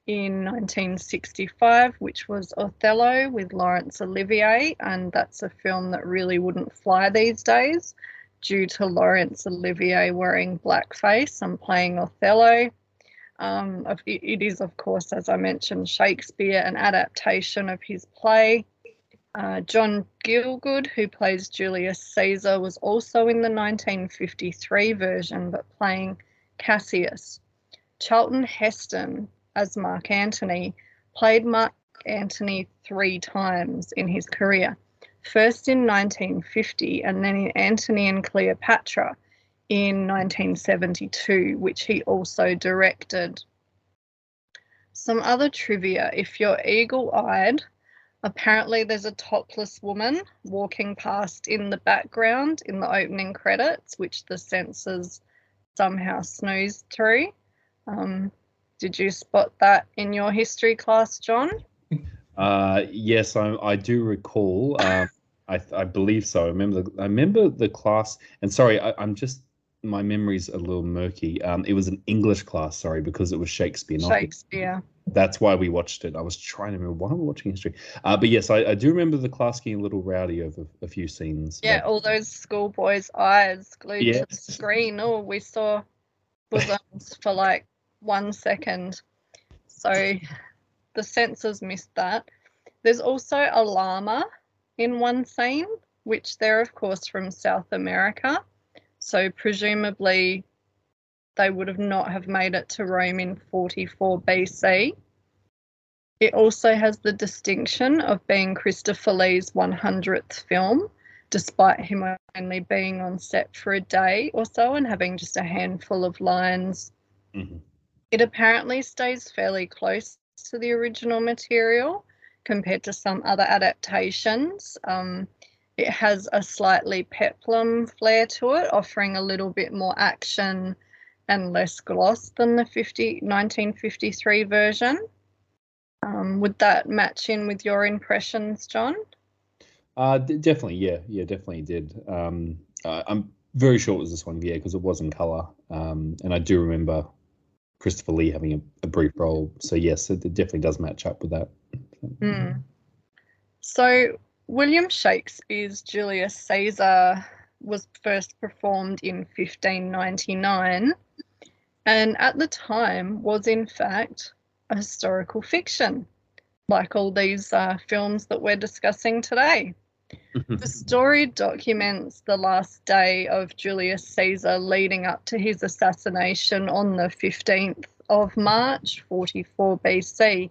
[SPEAKER 3] in 1965, which was Othello with Laurence Olivier, and that's a film that really wouldn't fly these days due to Laurence Olivier wearing blackface and playing Othello. Um, it is, of course, as I mentioned, Shakespeare, an adaptation of his play. Uh, John Gielgud, who plays Julius Caesar, was also in the 1953 version, but playing Cassius. Charlton Heston, as Mark Antony, played Mark Antony three times in his career. First in 1950 and then in Antony and Cleopatra in 1972, which he also directed. Some other trivia if you're eagle eyed, apparently there's a topless woman walking past in the background in the opening credits, which the censors somehow snoozed through. Um, did you spot that in your history class, John?
[SPEAKER 2] Uh, yes, I, I do recall. Um, I, I believe so. I remember. The, I remember the class. And sorry, I, am just my memory's a little murky. Um, it was an English class. Sorry, because it was Shakespeare.
[SPEAKER 3] Shakespeare.
[SPEAKER 2] That's why we watched it. I was trying to remember why I watching history. Uh, but yes, I, I, do remember the class getting a little rowdy over a few scenes.
[SPEAKER 3] Yeah, but... all those schoolboys' eyes glued yes. to the screen. Oh, we saw bosoms for like one second. So the censors missed that. There's also a llama in one scene, which they're, of course, from South America. So presumably they would have not have made it to Rome in 44 BC. It also has the distinction of being Christopher Lee's 100th film, despite him only being on set for a day or so and having just a handful of lines. Mm-hmm. It apparently stays fairly close to the original material compared to some other adaptations. Um, it has a slightly peplum flair to it, offering a little bit more action and less gloss than the 50, 1953 version. Um, would that match in with your impressions, John?
[SPEAKER 2] Uh, d- definitely, yeah, yeah, definitely did. Um, uh, I'm very sure it was this one, yeah, because it was in color, um, and I do remember Christopher Lee having a, a, brief role. So yes, it, it definitely does match up with that.
[SPEAKER 3] Mm. So William Shakespeare's Julius Caesar was first performed in 1599 and at the time was in fact a historical fiction like all these uh, films that we're discussing today. Mm-hmm. the story documents the last day of Julius Caesar leading up to his assassination on the 15th of March 44 BC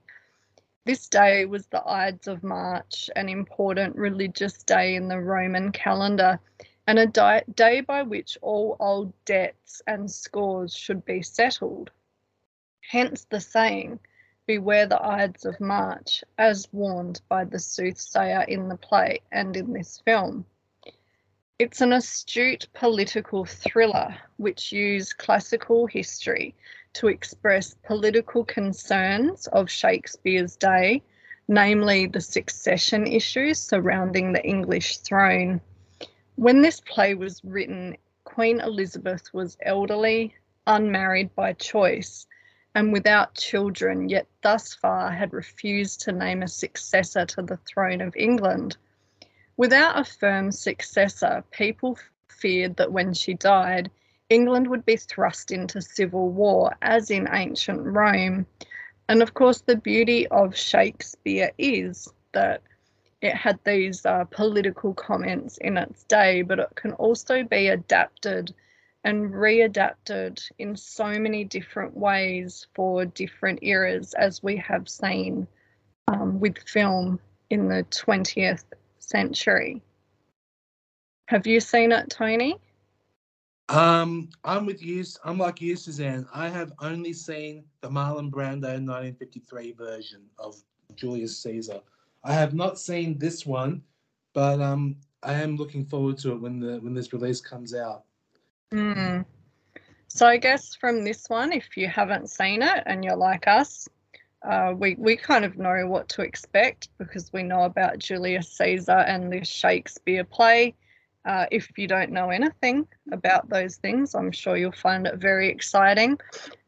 [SPEAKER 3] this day was the Ides of March, an important religious day in the Roman calendar, and a di- day by which all old debts and scores should be settled. Hence the saying, Beware the Ides of March, as warned by the soothsayer in the play and in this film. It's an astute political thriller which used classical history to express political concerns of Shakespeare's day, namely the succession issues surrounding the English throne. When this play was written, Queen Elizabeth was elderly, unmarried by choice, and without children, yet thus far had refused to name a successor to the throne of England. Without a firm successor, people feared that when she died, England would be thrust into civil war, as in ancient Rome. And of course, the beauty of Shakespeare is that it had these uh, political comments in its day, but it can also be adapted and readapted in so many different ways for different eras, as we have seen um, with film in the 20th century. Have you seen it, Tony?
[SPEAKER 1] Um, I'm with you. I'm like you, Suzanne. I have only seen the Marlon Brando 1953 version of Julius Caesar. I have not seen this one, but um, I am looking forward to it when the when this release comes out.
[SPEAKER 3] Mm. So I guess from this one, if you haven't seen it and you're like us, uh, we we kind of know what to expect because we know about Julius Caesar and the Shakespeare play. Uh, if you don't know anything about those things, I'm sure you'll find it very exciting.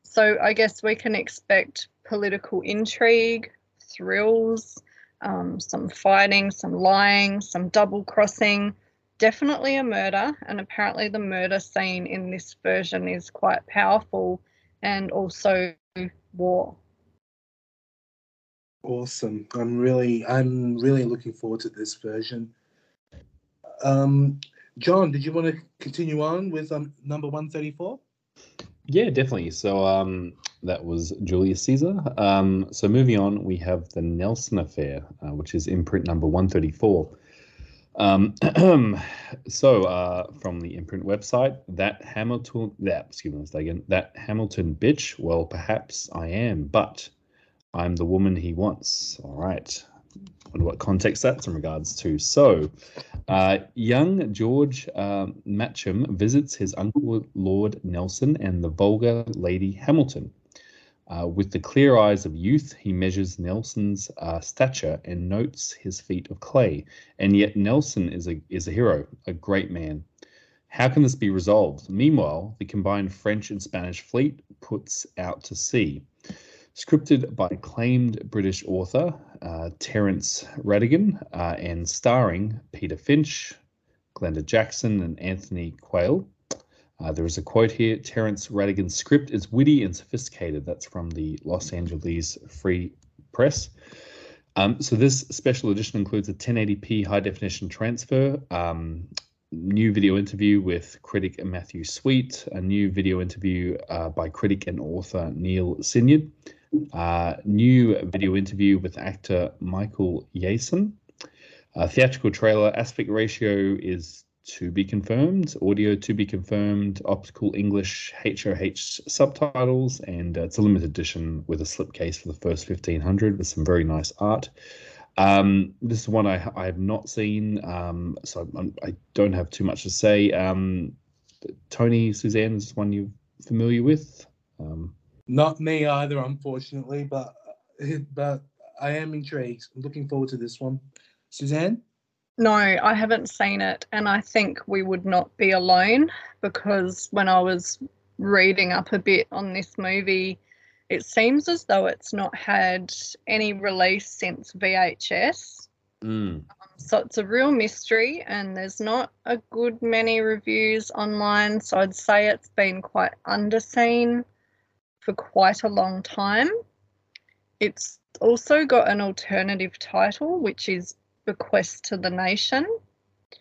[SPEAKER 3] So I guess we can expect political intrigue, thrills, um, some fighting, some lying, some double crossing, definitely a murder. And apparently, the murder scene in this version is quite powerful and also war.
[SPEAKER 1] Awesome. I'm really, I'm really looking forward to this version. Um, John, did you want to continue on with um, number 134?
[SPEAKER 2] Yeah, definitely. So um, that was Julius Caesar. Um, so moving on, we have the Nelson Affair, uh, which is imprint number 134. Um, so uh, from the imprint website, that Hamilton, that excuse me, again. That Hamilton bitch. Well, perhaps I am, but I'm the woman he wants. All right. Wonder what context that's in regards to. So, uh, young George uh, Matcham visits his uncle Lord Nelson and the vulgar Lady Hamilton. Uh, with the clear eyes of youth, he measures Nelson's uh, stature and notes his feet of clay. And yet Nelson is a is a hero, a great man. How can this be resolved? Meanwhile, the combined French and Spanish fleet puts out to sea. Scripted by acclaimed British author uh, Terence Rattigan uh, and starring Peter Finch, Glenda Jackson, and Anthony Quayle. Uh, there is a quote here Terence Rattigan's script is witty and sophisticated. That's from the Los Angeles Free Press. Um, so, this special edition includes a 1080p high definition transfer, um, new video interview with critic Matthew Sweet, a new video interview uh, by critic and author Neil Sinyard, uh, new video interview with actor Michael Jayston. Uh, theatrical trailer aspect ratio is to be confirmed, audio to be confirmed, optical English HOH subtitles, and uh, it's a limited edition with a slipcase for the first 1500 with some very nice art. Um, this is one I, I have not seen, um, so I do not have too much to say. Um, Tony, Suzanne, is one you're familiar with? Um,
[SPEAKER 1] not me either, unfortunately, but but I am intrigued. I'm looking forward to this one. Suzanne?
[SPEAKER 3] No, I haven't seen it, and I think we would not be alone because when I was reading up a bit on this movie, it seems as though it's not had any release since VHS.
[SPEAKER 2] Mm.
[SPEAKER 3] Um, so it's a real mystery, and there's not a good many reviews online. So I'd say it's been quite underseen for quite a long time. It's also got an alternative title, which is Bequest to the Nation.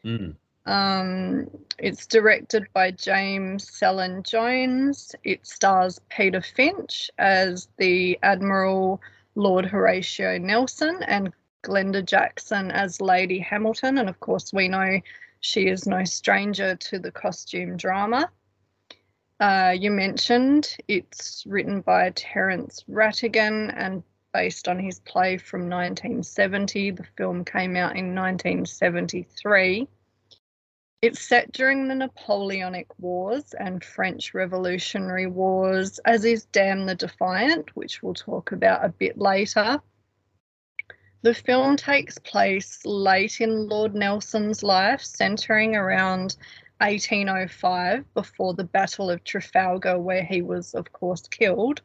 [SPEAKER 2] Mm.
[SPEAKER 3] Um, it's directed by James Cellan Jones. It stars Peter Finch as the Admiral Lord Horatio Nelson and Glenda Jackson as Lady Hamilton. And of course, we know she is no stranger to the costume drama. Uh, you mentioned it's written by Terence Rattigan and based on his play from 1970. The film came out in 1973. It's set during the Napoleonic Wars and French Revolutionary Wars, as is Damn the Defiant, which we'll talk about a bit later. The film takes place late in Lord Nelson's life, centering around 1805 before the Battle of Trafalgar, where he was, of course, killed.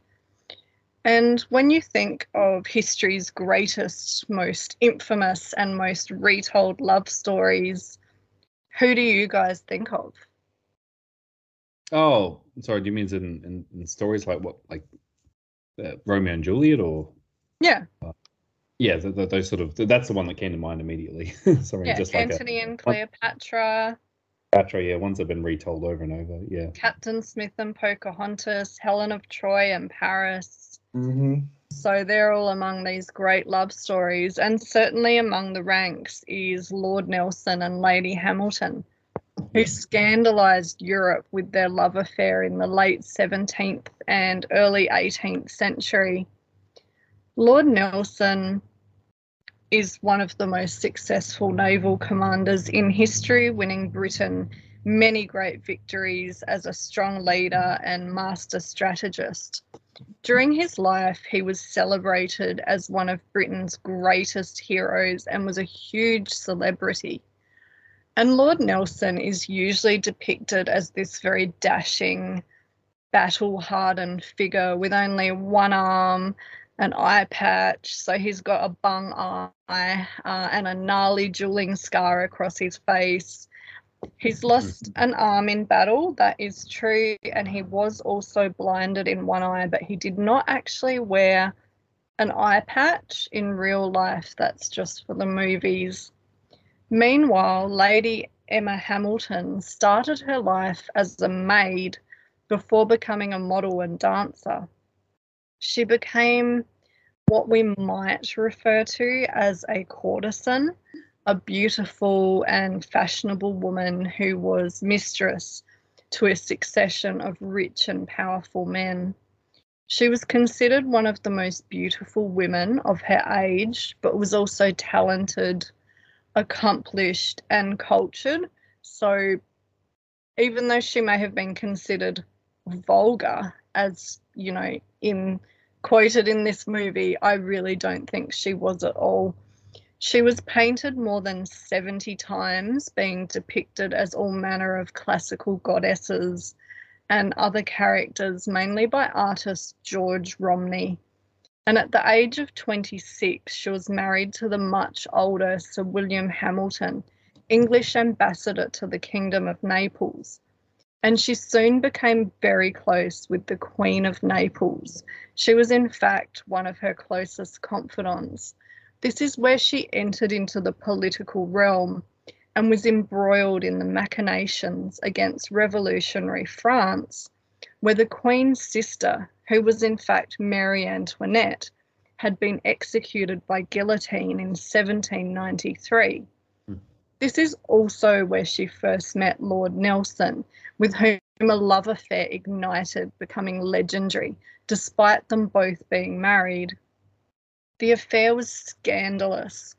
[SPEAKER 3] And when you think of history's greatest, most infamous, and most retold love stories, who do you guys think of?
[SPEAKER 2] Oh, sorry. Do you mean in, in, in stories like what, like uh, Romeo and Juliet, or
[SPEAKER 3] yeah,
[SPEAKER 2] uh, yeah, those sort of. That's the one that came to mind immediately. sorry,
[SPEAKER 3] yeah,
[SPEAKER 2] just
[SPEAKER 3] like Antony a, and Cleopatra.
[SPEAKER 2] Cleopatra, yeah, ones have been retold over and over. Yeah.
[SPEAKER 3] Captain Smith and Pocahontas, Helen of Troy and Paris.
[SPEAKER 1] Mm-hmm.
[SPEAKER 3] So they're all among these great love stories, and certainly among the ranks is Lord Nelson and Lady Hamilton. who scandalized Europe with their love affair in the late 17th and early 18th century. Lord Nelson is one of the most successful naval commanders in history, winning Britain many great victories as a strong leader and master strategist. During his life, he was celebrated as one of Britain's greatest heroes and was a huge celebrity. And Lord Nelson is usually depicted as this very dashing, battle hardened figure with only one arm an eye patch. So he's got a bung eye uh, and a gnarly dueling scar across his face. He's lost mm-hmm. an arm in battle, that is true, and he was also blinded in one eye, but he did not actually wear an eye patch in real life. That's just for the movies. Meanwhile, Lady Emma Hamilton started her life as a maid before becoming a model and dancer she became what we might refer to as a courtesan, a beautiful and fashionable woman who was mistress to a succession of rich and powerful men. She was considered one of the most beautiful women of her age, but was also talented, accomplished, and cultured. So, even though she may have been considered vulgar, as you know, in quoted in this movie, I really don't think she was at all. She was painted more than 70 times, being depicted as all manner of classical goddesses and other characters, mainly by artist George Romney. And at the age of 26, she was married to the much older Sir William Hamilton, English ambassador to the Kingdom of Naples and she soon became very close with the Queen of Naples. She was, in fact, one of her closest confidants. This is where she entered into the political realm and was embroiled in the machinations against revolutionary France, where the Queen's sister, who was in fact Marie Antoinette, had been executed by guillotine in 1793. Hmm. This is also where she first met Lord Nelson, with whom a love affair ignited, becoming legendary, despite them both being married. The affair was scandalous.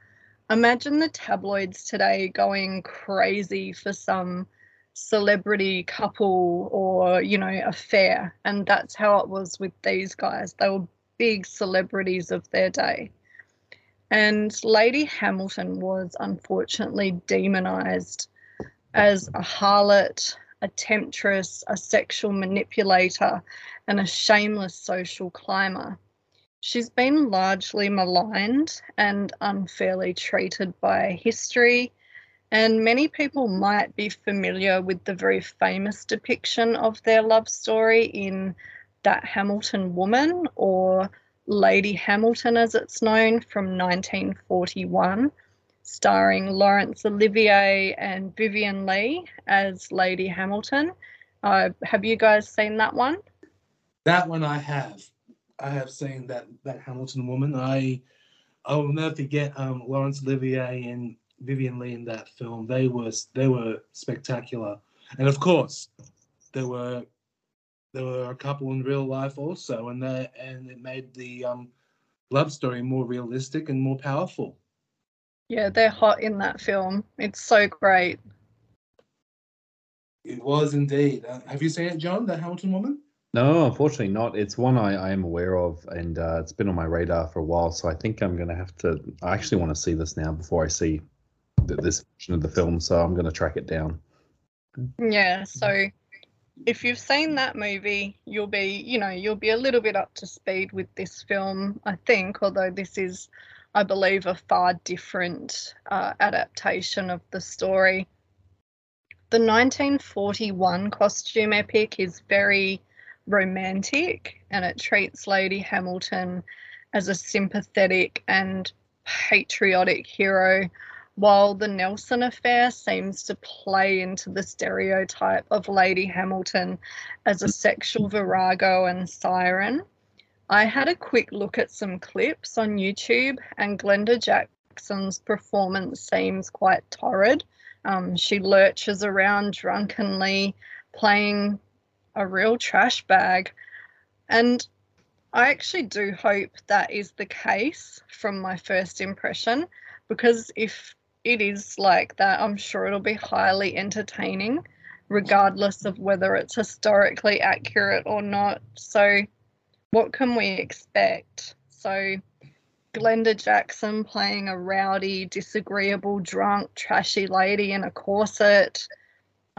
[SPEAKER 3] Imagine the tabloids today going crazy for some celebrity couple or, you know, affair. And that's how it was with these guys. They were big celebrities of their day. And Lady Hamilton was unfortunately demonized as a harlot, a temptress, a sexual manipulator, and a shameless social climber. She's been largely maligned and unfairly treated by history, and many people might be familiar with the very famous depiction of their love story in That Hamilton Woman or Lady Hamilton, as it's known, from 1941, starring Laurence Olivier and Vivien Leigh as Lady Hamilton. Uh, have you guys seen that one?
[SPEAKER 1] That one I have. I have seen that that Hamilton woman. I I will never forget um, Laurence Olivier and Vivien Leigh in that film. They were they were spectacular, and of course, there were there were a couple in real life also, and they and it made the um, love story more realistic and more powerful.
[SPEAKER 3] Yeah, they're hot in that film. It's so great.
[SPEAKER 1] It was indeed. Uh, have you seen it, John? The Hamilton Woman?
[SPEAKER 2] No, unfortunately not. It's one I, I am aware of, and uh, it's been on my radar for a while. So I think I'm going to have to. I actually want to see this now before I see this version of the film. So I'm going to track it down.
[SPEAKER 3] Yeah. So if you've seen that movie, you'll be, you know, you'll be a little bit up to speed with this film, I think, although this is, I believe, a far different uh, adaptation of the story. The 1941 costume epic is very romantic and it treats Lady Hamilton as a sympathetic and patriotic hero while the Nelson affair seems to play into the stereotype of Lady Hamilton as a sexual virago and siren, I had a quick look at some clips on YouTube, and Glenda Jackson's performance seems quite torrid. Um, she lurches around drunkenly, playing a real trash bag. And I actually do hope that is the case from my first impression, because if it is like that, I'm sure it'll be highly entertaining, regardless of whether it's historically accurate or not. So, what can we expect? So, Glenda Jackson playing a rowdy, disagreeable, drunk, trashy lady in a corset.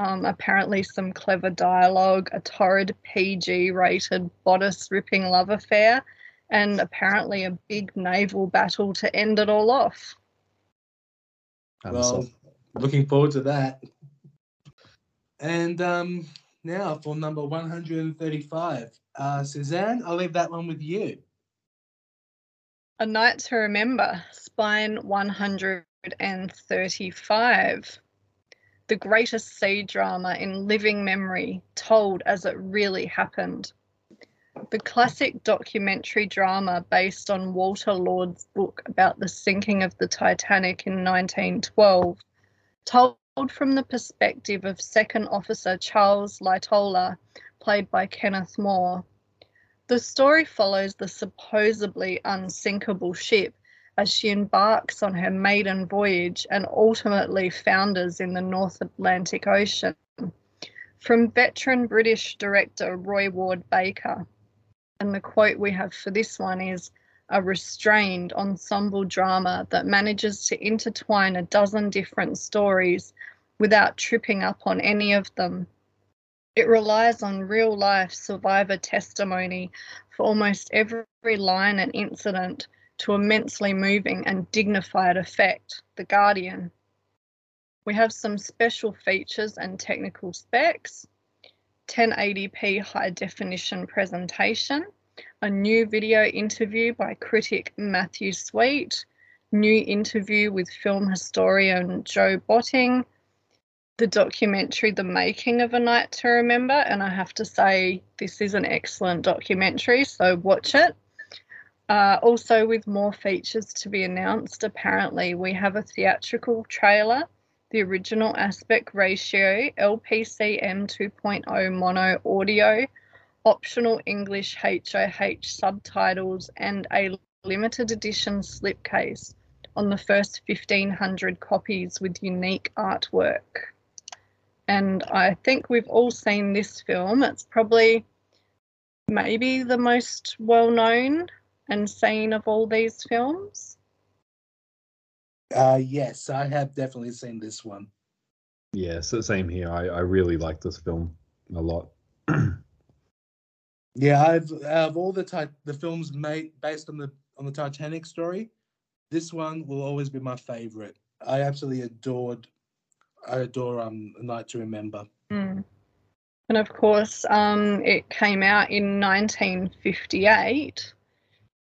[SPEAKER 3] Um, apparently, some clever dialogue, a torrid PG rated bodice ripping love affair, and apparently a big naval battle to end it all off.
[SPEAKER 1] Well, looking forward to that. And um, now for number 135. Uh, Suzanne, I'll leave that one with you.
[SPEAKER 3] A Night to Remember, Spine 135. The greatest sea drama in living memory, told as it really happened. The classic documentary drama based on Walter Lord's book about the sinking of the Titanic in 1912, told from the perspective of Second Officer Charles Lightoller, played by Kenneth More. The story follows the supposedly unsinkable ship as she embarks on her maiden voyage and ultimately founders in the North Atlantic Ocean. From veteran British director Roy Ward Baker. And the quote we have for this one is a restrained ensemble drama that manages to intertwine a dozen different stories without tripping up on any of them. It relies on real life survivor testimony for almost every line and incident to immensely moving and dignified effect. The Guardian. We have some special features and technical specs 1080p high definition presentation, a new video interview by critic Matthew Sweet, new interview with film historian Jo Botting, the documentary The Making of a Night to Remember, and I have to say this is an excellent documentary, so watch it. Uh, also, with more features to be announced, apparently we have a theatrical trailer, the original aspect ratio, LPCM 2.0 mono audio, optional English HOH subtitles, and a limited edition slipcase on the first 1500 copies with unique artwork. And I think we've all seen this film. It's probably maybe the most well known and seen of all these films.
[SPEAKER 1] Uh, yes, I have definitely seen this one.
[SPEAKER 2] yeah, so same here. I, I really like this film a lot.
[SPEAKER 1] Yeah, I've out of all the ti- the films made based on the on the Titanic story, this one will always be my favorite. I absolutely adored, I adore um, A Night to Remember.
[SPEAKER 3] Mm. And of course, um, it came out in 1958.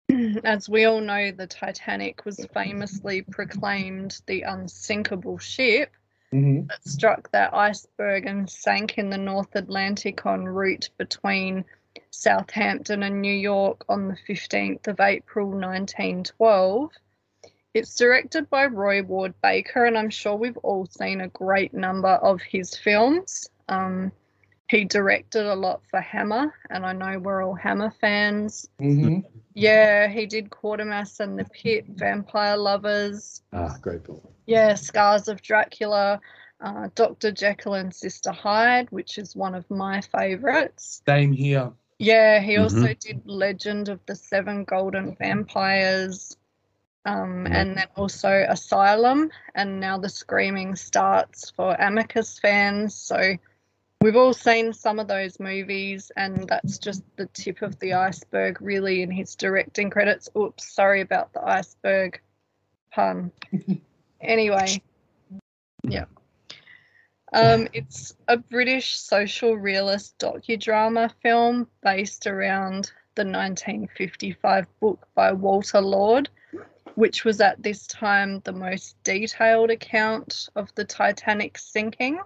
[SPEAKER 3] As we all know, the Titanic was famously proclaimed the unsinkable ship
[SPEAKER 1] Mm-hmm.
[SPEAKER 3] that struck that iceberg and sank in the North Atlantic en route between Southampton and New York on the 15th of April 1912. It's directed by Roy Ward Baker, and I'm sure we've all seen a great number of his films. Um, he directed a lot for Hammer, and I know we're all Hammer fans.
[SPEAKER 1] Mm-hmm.
[SPEAKER 3] Yeah, he did Quatermass and the Pit, Vampire Lovers,
[SPEAKER 2] Ah, great film.
[SPEAKER 3] yeah, Scars of Dracula, uh, Dr. Jekyll and Sister Hyde, which is one of my favorites.
[SPEAKER 1] Same here.
[SPEAKER 3] Yeah, he also did Legend of the Seven Golden Vampires, um,
[SPEAKER 2] Mhm.
[SPEAKER 3] and then also Asylum, and now the Screaming starts for Amicus fans. So we've all seen some of those movies, and that's just the tip of the iceberg, really, in his directing credits. Oops, sorry about the iceberg pun. anyway, yeah. Um, it's a British social realist docudrama film based around the 1955 book by Walter Lord, which was at this time the most detailed account of the Titanic sinking,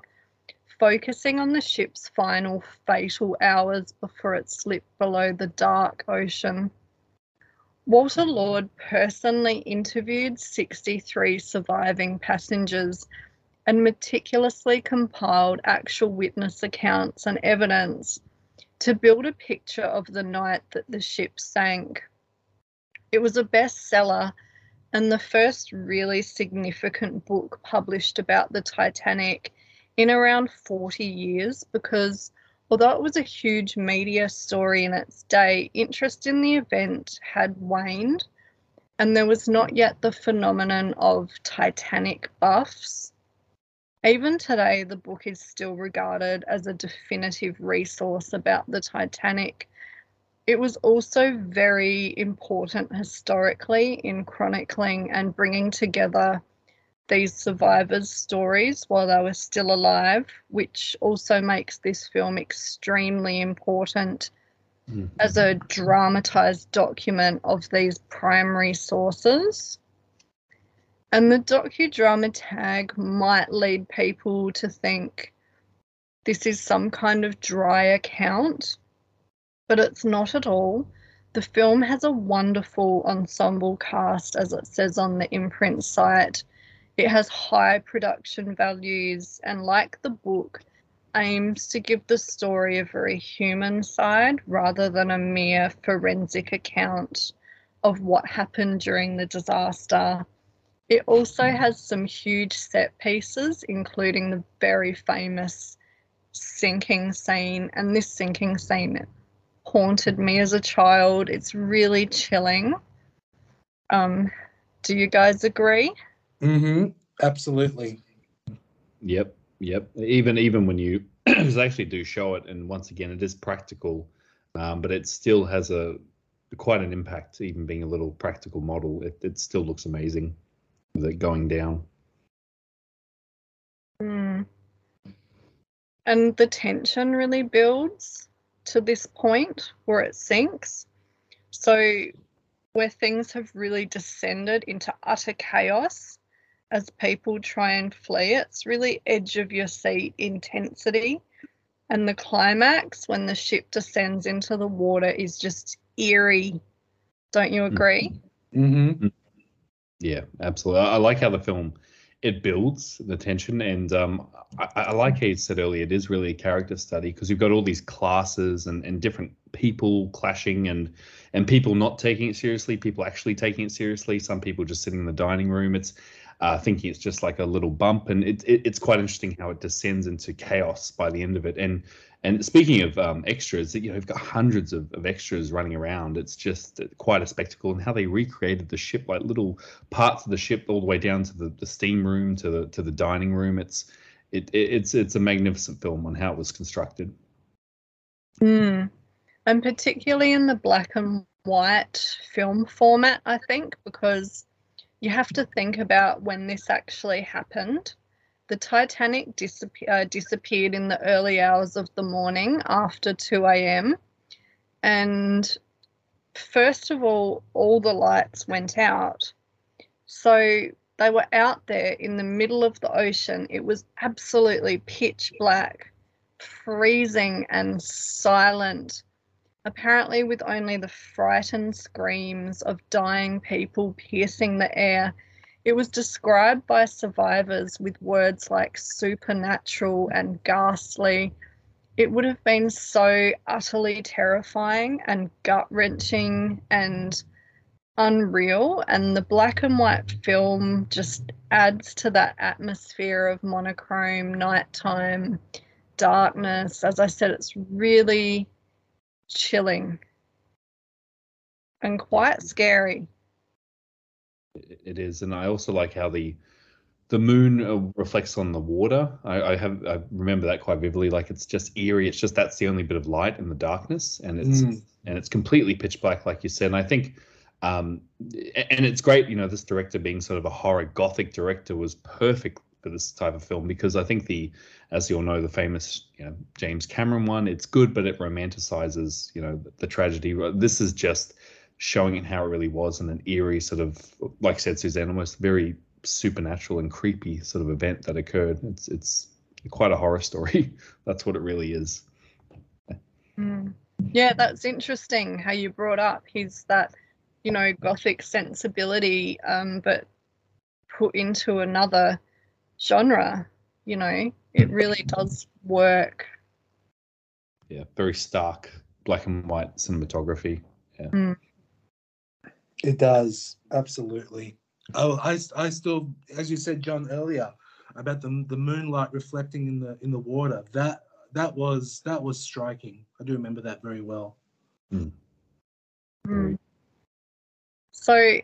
[SPEAKER 3] focusing on the ship's final fatal hours before it slipped below the dark ocean. Walter Lord personally interviewed 63 surviving passengers and meticulously compiled actual witness accounts and evidence to build a picture of the night that the ship sank. It was a bestseller and the first really significant book published about the Titanic in around 40 years because although it was a huge media story in its day, interest in the event had waned and there was not yet the phenomenon of Titanic buffs. Even today, the book is still regarded as a definitive resource about the Titanic. It was also very important historically in chronicling and bringing together these survivors' stories while they were still alive, which also makes this film extremely important mm-hmm. as a dramatized document of these primary sources. And the docudrama tag might lead people to think this is some kind of dry account, but it's not at all. The film has a wonderful ensemble cast, as it says on the imprint site. It has high production values, and like the book, aims to give the story a very human side rather than a mere forensic account of what happened during the disaster it also has some huge set pieces, including the very famous sinking scene. And this sinking scene haunted me as a child. It's really chilling. Um, do you guys agree?
[SPEAKER 1] Mm-hmm. Absolutely.
[SPEAKER 2] Yep. Yep. Even even when you actually do show it, and once again, it is practical, um, but it still has a quite an impact. Even being a little practical model, it, it still looks amazing it going down.
[SPEAKER 3] Mm. And the tension really builds to this point where it sinks. So, where things have really descended into utter chaos as people try and flee, it's really edge of your seat intensity. And the climax, when the ship descends into the water, is just eerie. Don't you agree?
[SPEAKER 1] Mm-hmm.
[SPEAKER 2] Yeah, absolutely. I like how the film it builds the tension, and um, I, I, like how you said earlier. It is really a character study because you've got all these classes and, and different people clashing, and and people not taking it seriously, people actually taking it seriously. Some people just sitting in the dining room. It's uh, thinking it's just like a little bump, and it, it, it's quite interesting how it descends into chaos by the end of it. And and speaking of um, extras, you know, you've got hundreds of, of extras running around. It's just quite a spectacle, and how they recreated the ship, like little parts of the ship, all the way down to the, the steam room, to the to the dining room. It's it, it it's it's a magnificent film on how it was constructed.
[SPEAKER 3] Mm. And particularly in the black and white film format, I think, because you have to think about when this actually happened the Titanic disappear, uh, disappeared in the early hours of the morning after 2 a.m. And first of all, all the lights went out. So they were out there in the middle of the ocean. It was absolutely pitch black, freezing, and silent. Apparently, with only the frightened screams of dying people piercing the air it was described by survivors with words like supernatural and ghastly. It would have been so utterly terrifying and gut wrenching and unreal. And the black and white film just adds to that atmosphere of monochrome, nighttime, darkness. As I said, it's really chilling and quite scary
[SPEAKER 2] it is, and I also like how the the moon uh, reflects on the water. I, I, have I remember that quite vividly. Like it's just eerie. It's just that's the only bit of light in the darkness, and it's mm. and it's completely pitch black, like you said. And I think, um, and it's great. You know, this director being sort of a horror gothic director was perfect for this type of film because I think the, as you all know, the famous you know, James Cameron one. It's good, but it romanticizes you know the, the tragedy. This is just showing it how it really was and an eerie sort of like I said Suzanne almost very supernatural and creepy sort of event that occurred it's it's quite a horror story that's what it really is
[SPEAKER 3] mm. yeah that's interesting how you brought up he's that you know gothic sensibility um, but put into another genre You know, it really does work.
[SPEAKER 2] Yeah, very stark black and white cinematography. Yeah.
[SPEAKER 3] Mm.
[SPEAKER 1] It does absolutely. Oh, I, I still, as you said, John earlier, about the the moonlight reflecting in the in the water. That that was that was striking. I do remember that very well.
[SPEAKER 2] Mm.
[SPEAKER 3] Mm. So,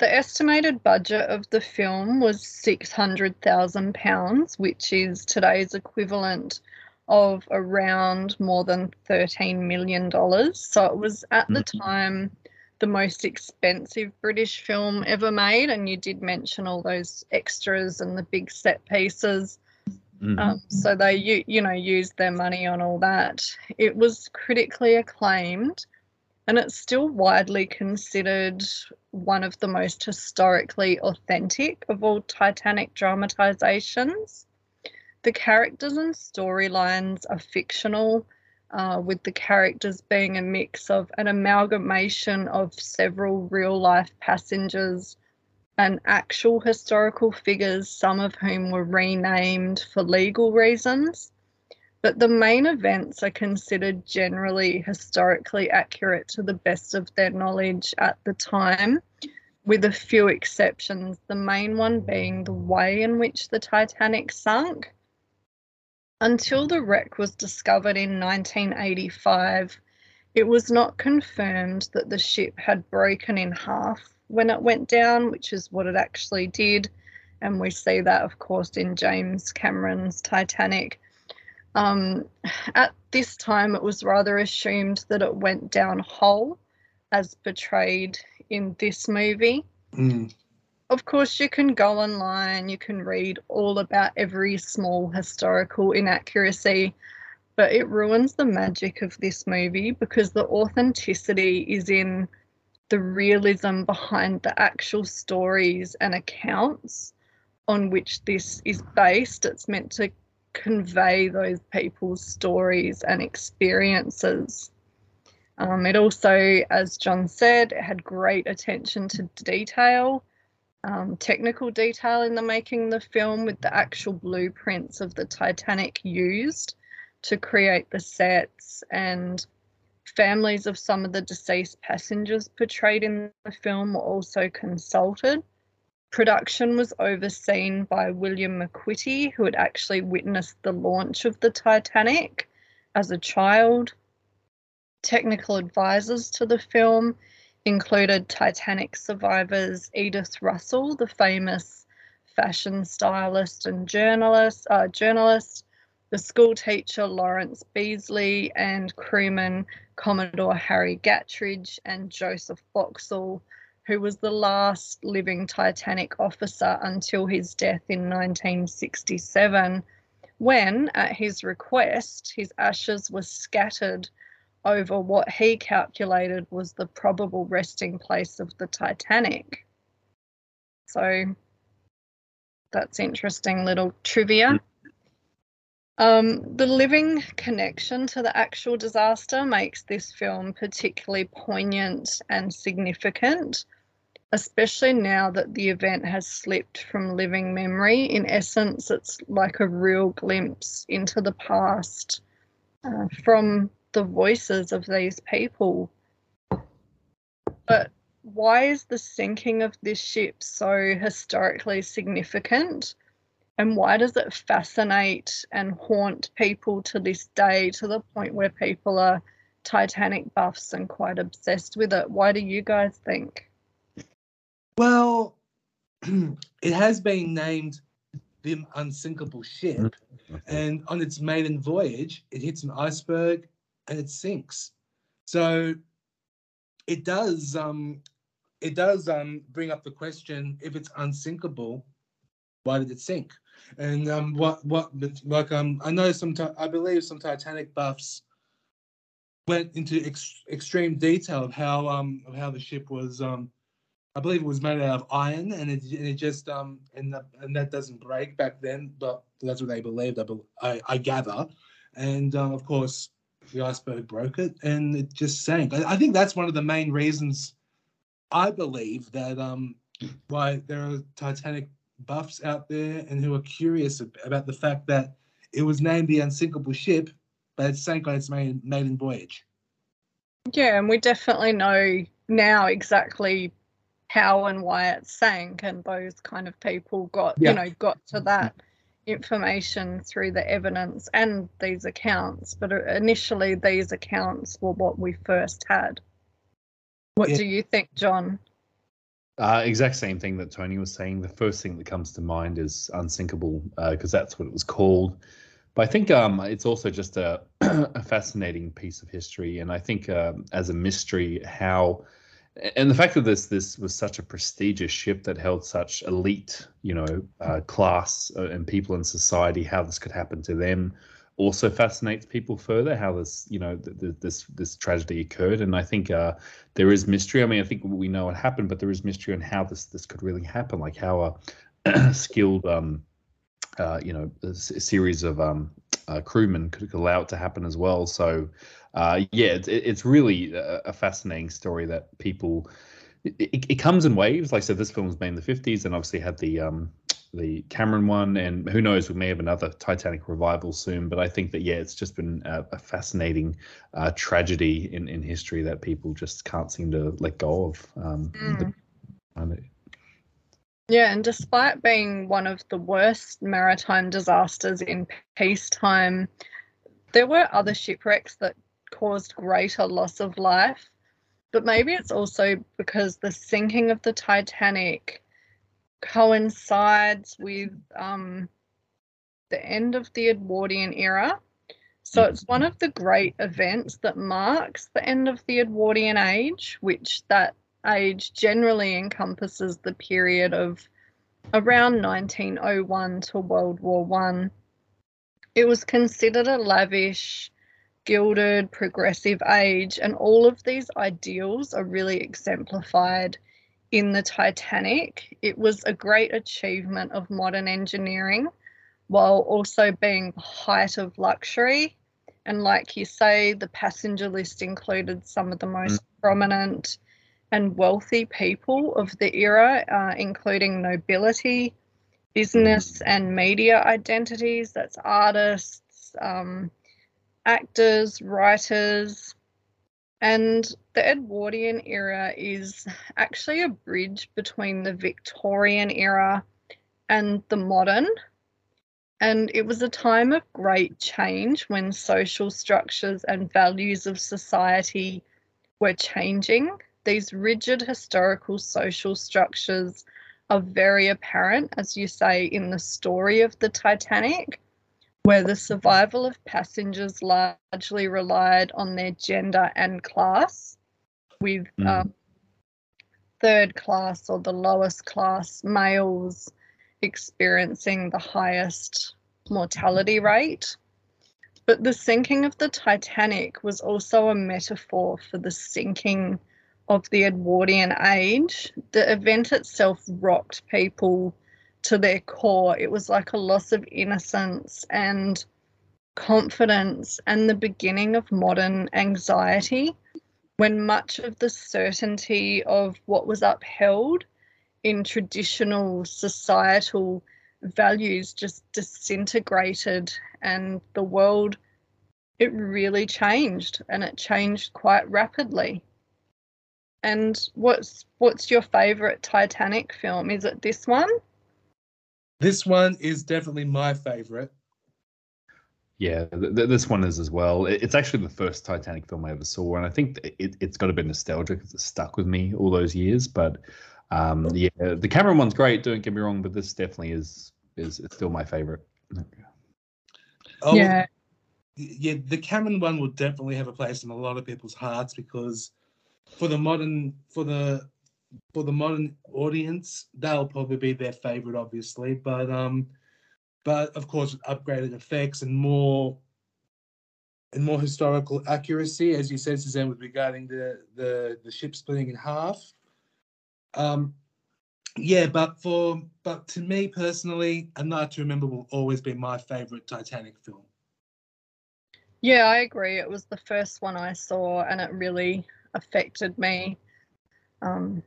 [SPEAKER 3] the estimated budget of the film was six hundred thousand pounds, which is today's equivalent of around more than thirteen million dollars. So it was at the time the most expensive British film ever made, and you did mention all those extras and the big set pieces.
[SPEAKER 2] Mhm.
[SPEAKER 3] Um, so they, you, you know, used their money on all that. It was critically acclaimed, and it's still widely considered one of the most historically authentic of all Titanic dramatizations. The characters and storylines are fictional, uh, with the characters being a mix of an amalgamation of several real life passengers and actual historical figures, some of whom were renamed for legal reasons. But the main events are considered generally historically accurate to the best of their knowledge at the time, with a few exceptions, the main one being the way in which the Titanic sunk. Until the wreck was discovered in 1985, it was not confirmed that the ship had broken in half when it went down, which is what it actually did. And we see that, of course, in James Cameron's Titanic. Um, at this time, it was rather assumed that it went down whole, as portrayed in this movie.
[SPEAKER 1] Mm.
[SPEAKER 3] Of course, you can go online, you can read all about every small historical inaccuracy, but it ruins the magic of this movie because the authenticity is in the realism behind the actual stories and accounts on which this is based. It's meant to convey those people's stories and experiences. Um, it also, as John said, had great attention to detail, um, technical detail in the making the film, with the actual blueprints of the Titanic used to create the sets and families of some of the deceased passengers portrayed in the film were also consulted. Production was overseen by William MacQuitty, who had actually witnessed the launch of the Titanic as a child. Technical advisors to the film included Titanic survivors Edith Russell, the famous fashion stylist and journalist, uh, journalist, the school teacher Lawrence Beesley, and crewman Commodore Harry Grattidge and Joseph Boxall, who was the last living Titanic officer until his death in 1967, when, at his request, his ashes were scattered over what he calculated was the probable resting place of the Titanic. So that's interesting little trivia. Um, the living connection to the actual disaster makes this film particularly poignant and significant, especially now that the event has slipped from living memory. In essence, it's like a real glimpse into the past uh, from the voices of these people. But why is the sinking of this ship so historically significant? And why does it fascinate and haunt people to this day to the point where people are Titanic buffs and quite obsessed with it? Why do you guys think?
[SPEAKER 1] Well, it has been named the unsinkable ship, and on its maiden voyage, it hits an iceberg and it sinks. So it does um, it does um, bring up the question: if it's unsinkable, why did it sink? And um, what what like um, I know some I believe some Titanic buffs went into ex- extreme detail of how um of how the ship was um I believe it was made out of iron and it, and it just um and the, and that doesn't break back then but that's what they believed I, I, I gather and um, of course the iceberg broke it and it just sank I, I think that's one of the main reasons I believe that um why there are Titanic buffs out there and who are curious about the fact that it was named the unsinkable ship, but it sank on its main, maiden voyage.
[SPEAKER 3] Yeah, and we definitely know now exactly how and why it sank, and those kind of people got yeah. you know got to that information through the evidence and these accounts. But initially, these accounts were what we first had. What yeah. do you think, John?
[SPEAKER 2] Uh, exact same thing that Tony was saying. The first thing that comes to mind is unsinkable because uh, that's what it was called. But I think um, it's also just a, a, fascinating piece of history, and I think uh, as a mystery how, and the fact that this this was such a prestigious ship that held such elite, you know, uh, class uh, and people in society, how this could happen to them, also fascinates people further. How this, you know, th- th- this this tragedy occurred, and I think uh, there is mystery. I mean, I think we know what happened, but there is mystery on how this this could really happen, like how a skilled um, uh, you know, a, series of um, uh, crewmen could allow it to happen as well. So, uh, yeah, it's, it's really a, fascinating story that people. It, it, comes in waves. Like I said, this film's made in the 50s and obviously had the um, the Cameron one, and who knows, we may have another Titanic revival soon. But I think that yeah, it's just been a, a fascinating uh, tragedy in in history that people just can't seem to let go of. Um, mm. the,
[SPEAKER 3] yeah, and despite being one of the worst maritime disasters in peacetime, there were other shipwrecks that caused greater loss of life. But maybe it's also because the sinking of the Titanic coincides with um, the end of the Edwardian era. So it's one of the great events that marks the end of the Edwardian age, which that age generally encompasses the period of around 1901 to World War One. It was considered a lavish, gilded, progressive age, and all of these ideals are really exemplified in the Titanic. It was a great achievement of modern engineering while also being the height of luxury. And like you say, the passenger list included some of the most mm. prominent and wealthy people of the era, uh, including nobility, business mm. and media identities. That's artists, um, actors, writers. And the Edwardian era is actually a bridge between the Victorian era and the modern. And it was a time of great change when social structures and values of society were changing these rigid historical social structures are very apparent, as you say, in the story of the Titanic, where the survival of passengers largely relied on their gender and class, with mm. um, third class or the lowest class males experiencing the highest mortality rate. But the sinking of the Titanic was also a metaphor for the sinking of the Edwardian age, the event itself rocked people to their core. It was like a loss of innocence and confidence and the beginning of modern anxiety when much of the certainty of what was upheld in traditional societal values just disintegrated and the world it really changed and it changed quite rapidly and what's what's your favorite Titanic film? Is it this one?
[SPEAKER 1] This one is definitely my favorite.
[SPEAKER 2] Yeah, th- th- this one is as well. It's actually the first Titanic film I ever saw, and I think it, has got a bit nostalgic because it's stuck with me all those years. But um, yeah, the Cameron one's great. Don't get me wrong, but this definitely is is still my favorite.
[SPEAKER 1] Oh, yeah, yeah. The Cameron one will definitely have a place in a lot of people's hearts because for the modern for the for the modern audience, that'll probably be their favorite, obviously. But um, but of course, upgraded effects and more and more historical accuracy, as you said, Suzanne, with regarding the the the ship splitting in half. Um, yeah, but for but to me personally, A Night to Remember will always be my favorite Titanic film.
[SPEAKER 3] Yeah, I agree. It was the first one I saw, and it really affected me um,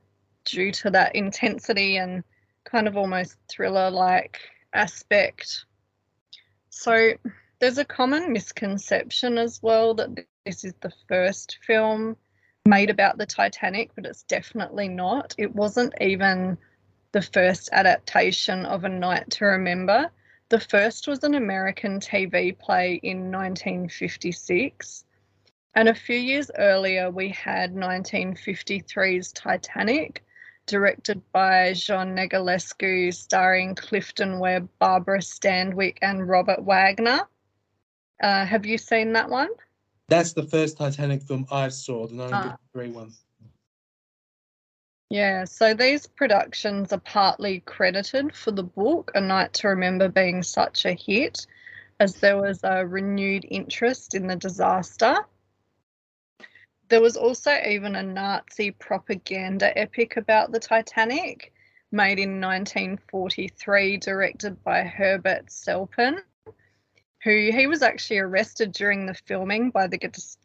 [SPEAKER 3] due to that intensity and kind of almost thriller like aspect. So there's a common misconception as well that this is the first film made about the Titanic, but it's definitely not. It wasn't even the first adaptation of A Night to Remember. The first was an American TV play in 1956. And a few years earlier, we had 1953's Titanic, directed by Jean Negulesco, starring Clifton Webb, Barbara Stanwyck, and Robert Wagner. Uh, have you seen that one?
[SPEAKER 1] That's the first Titanic film I saw, the 1953 ah. one.
[SPEAKER 3] Yeah, so these productions are partly credited for the book, A Night to Remember being such a hit, as there was a renewed interest in the disaster. There was also even a Nazi propaganda epic about the Titanic, made in 1943, directed by Herbert Selpin, who he was actually arrested during the filming by the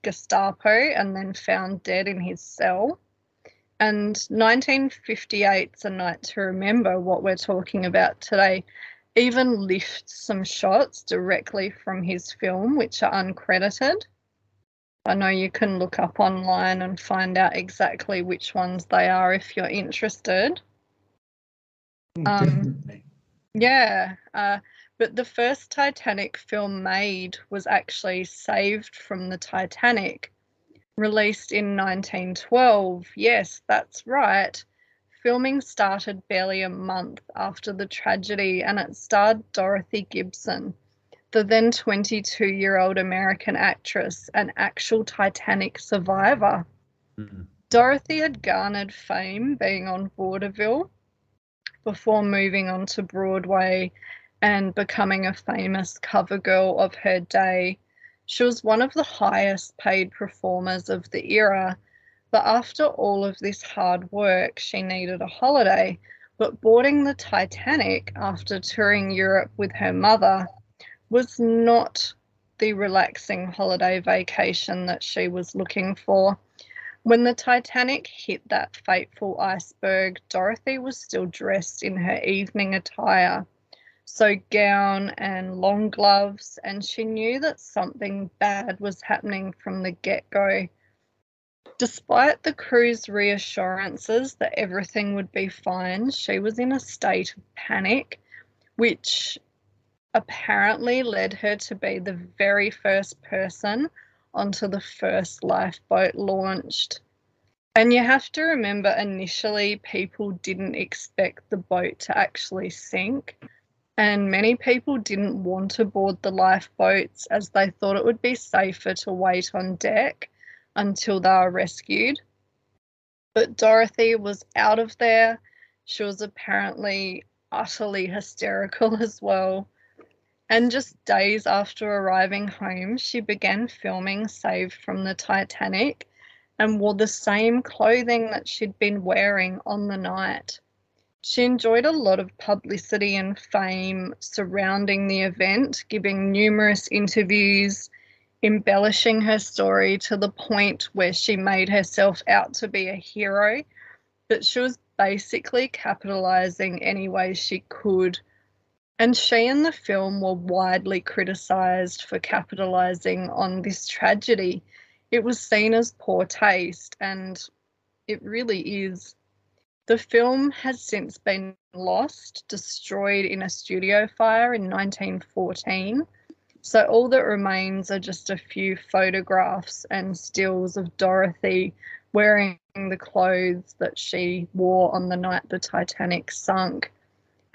[SPEAKER 3] Gestapo and then found dead in his cell. And 1958's A Night to Remember, what we're talking about today, even lifts some shots directly from his film, which are uncredited. I know you can look up online and find out exactly which ones they are if you're interested.
[SPEAKER 1] Hmm, um,
[SPEAKER 3] yeah, uh, but the first Titanic film made was actually saved from the Titanic released in 1912. Yes, that's right. Filming started barely a month after the tragedy and it starred Dorothy Gibson, the then 22 year old American actress and actual Titanic survivor. Mm-hmm. Dorothy had garnered fame being on vaudeville before moving on to Broadway and becoming a famous cover girl of her day she was one of the highest paid performers of the era, but after all of this hard work, she needed a holiday. But boarding the Titanic after touring Europe with her mother was not the relaxing holiday vacation that she was looking for. When the Titanic hit that fateful iceberg, Dorothy was still dressed in her evening attire so gown and long gloves, and she knew that something bad was happening from the get go. Despite the crew's reassurances that everything would be fine, she was in a state of panic, which apparently led her to be the very first person onto the first lifeboat launched. And you have to remember initially, people didn't expect the boat to actually sink and many people didn't want to board the lifeboats as they thought it would be safer to wait on deck until they were rescued. But Dorothy was out of there. She was apparently utterly hysterical as well. And just days after arriving home, she began filming Saved from the Titanic and wore the same clothing that she'd been wearing on the night. She enjoyed a lot of publicity and fame surrounding the event, giving numerous interviews, embellishing her story to the point where she made herself out to be a hero. But she was basically capitalizing any way she could. And she and the film were widely criticized for capitalizing on this tragedy. It was seen as poor taste, and it really is. The film has since been lost, destroyed in a studio fire in 1914. So all that remains are just a few photographs and stills of Dorothy wearing the clothes that she wore on the night the Titanic sunk.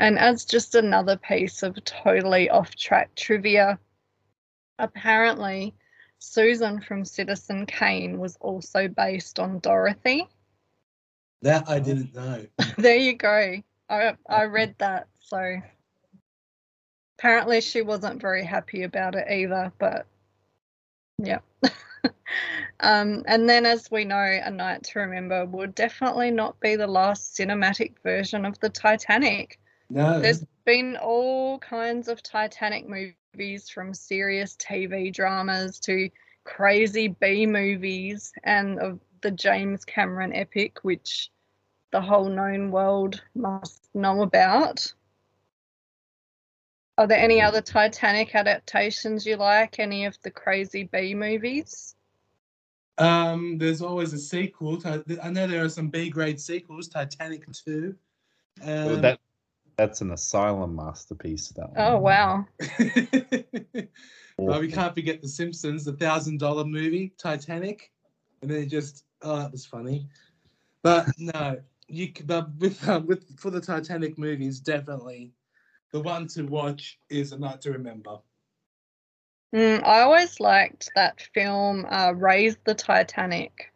[SPEAKER 3] And as just another piece of totally off track trivia, apparently Susan from Citizen Kane was also based on Dorothy.
[SPEAKER 1] That I didn't know.
[SPEAKER 3] there you go. I I read that, so apparently she wasn't very happy about it either, but yeah. um, and then, as we know, A Night to Remember would definitely not be the last cinematic version of the Titanic.
[SPEAKER 1] No.
[SPEAKER 3] There's been all kinds of Titanic movies, from serious TV dramas to crazy B movies, and of the James Cameron epic, which the whole known world must know about. Are there any other Titanic adaptations you like? Any of the crazy B movies?
[SPEAKER 1] Um, there's always a sequel. I know there are some B grade sequels. Titanic Two. Um,
[SPEAKER 2] well, that that's an asylum masterpiece. That one.
[SPEAKER 3] Oh wow!
[SPEAKER 1] well, we can't forget The Simpsons, the thousand dollar movie, Titanic, and then just oh, that was funny. But no, you but with um, with for the Titanic movies, definitely the one to watch is A Night to Remember.
[SPEAKER 3] Mm, I always liked that film, uh, Raise the Titanic.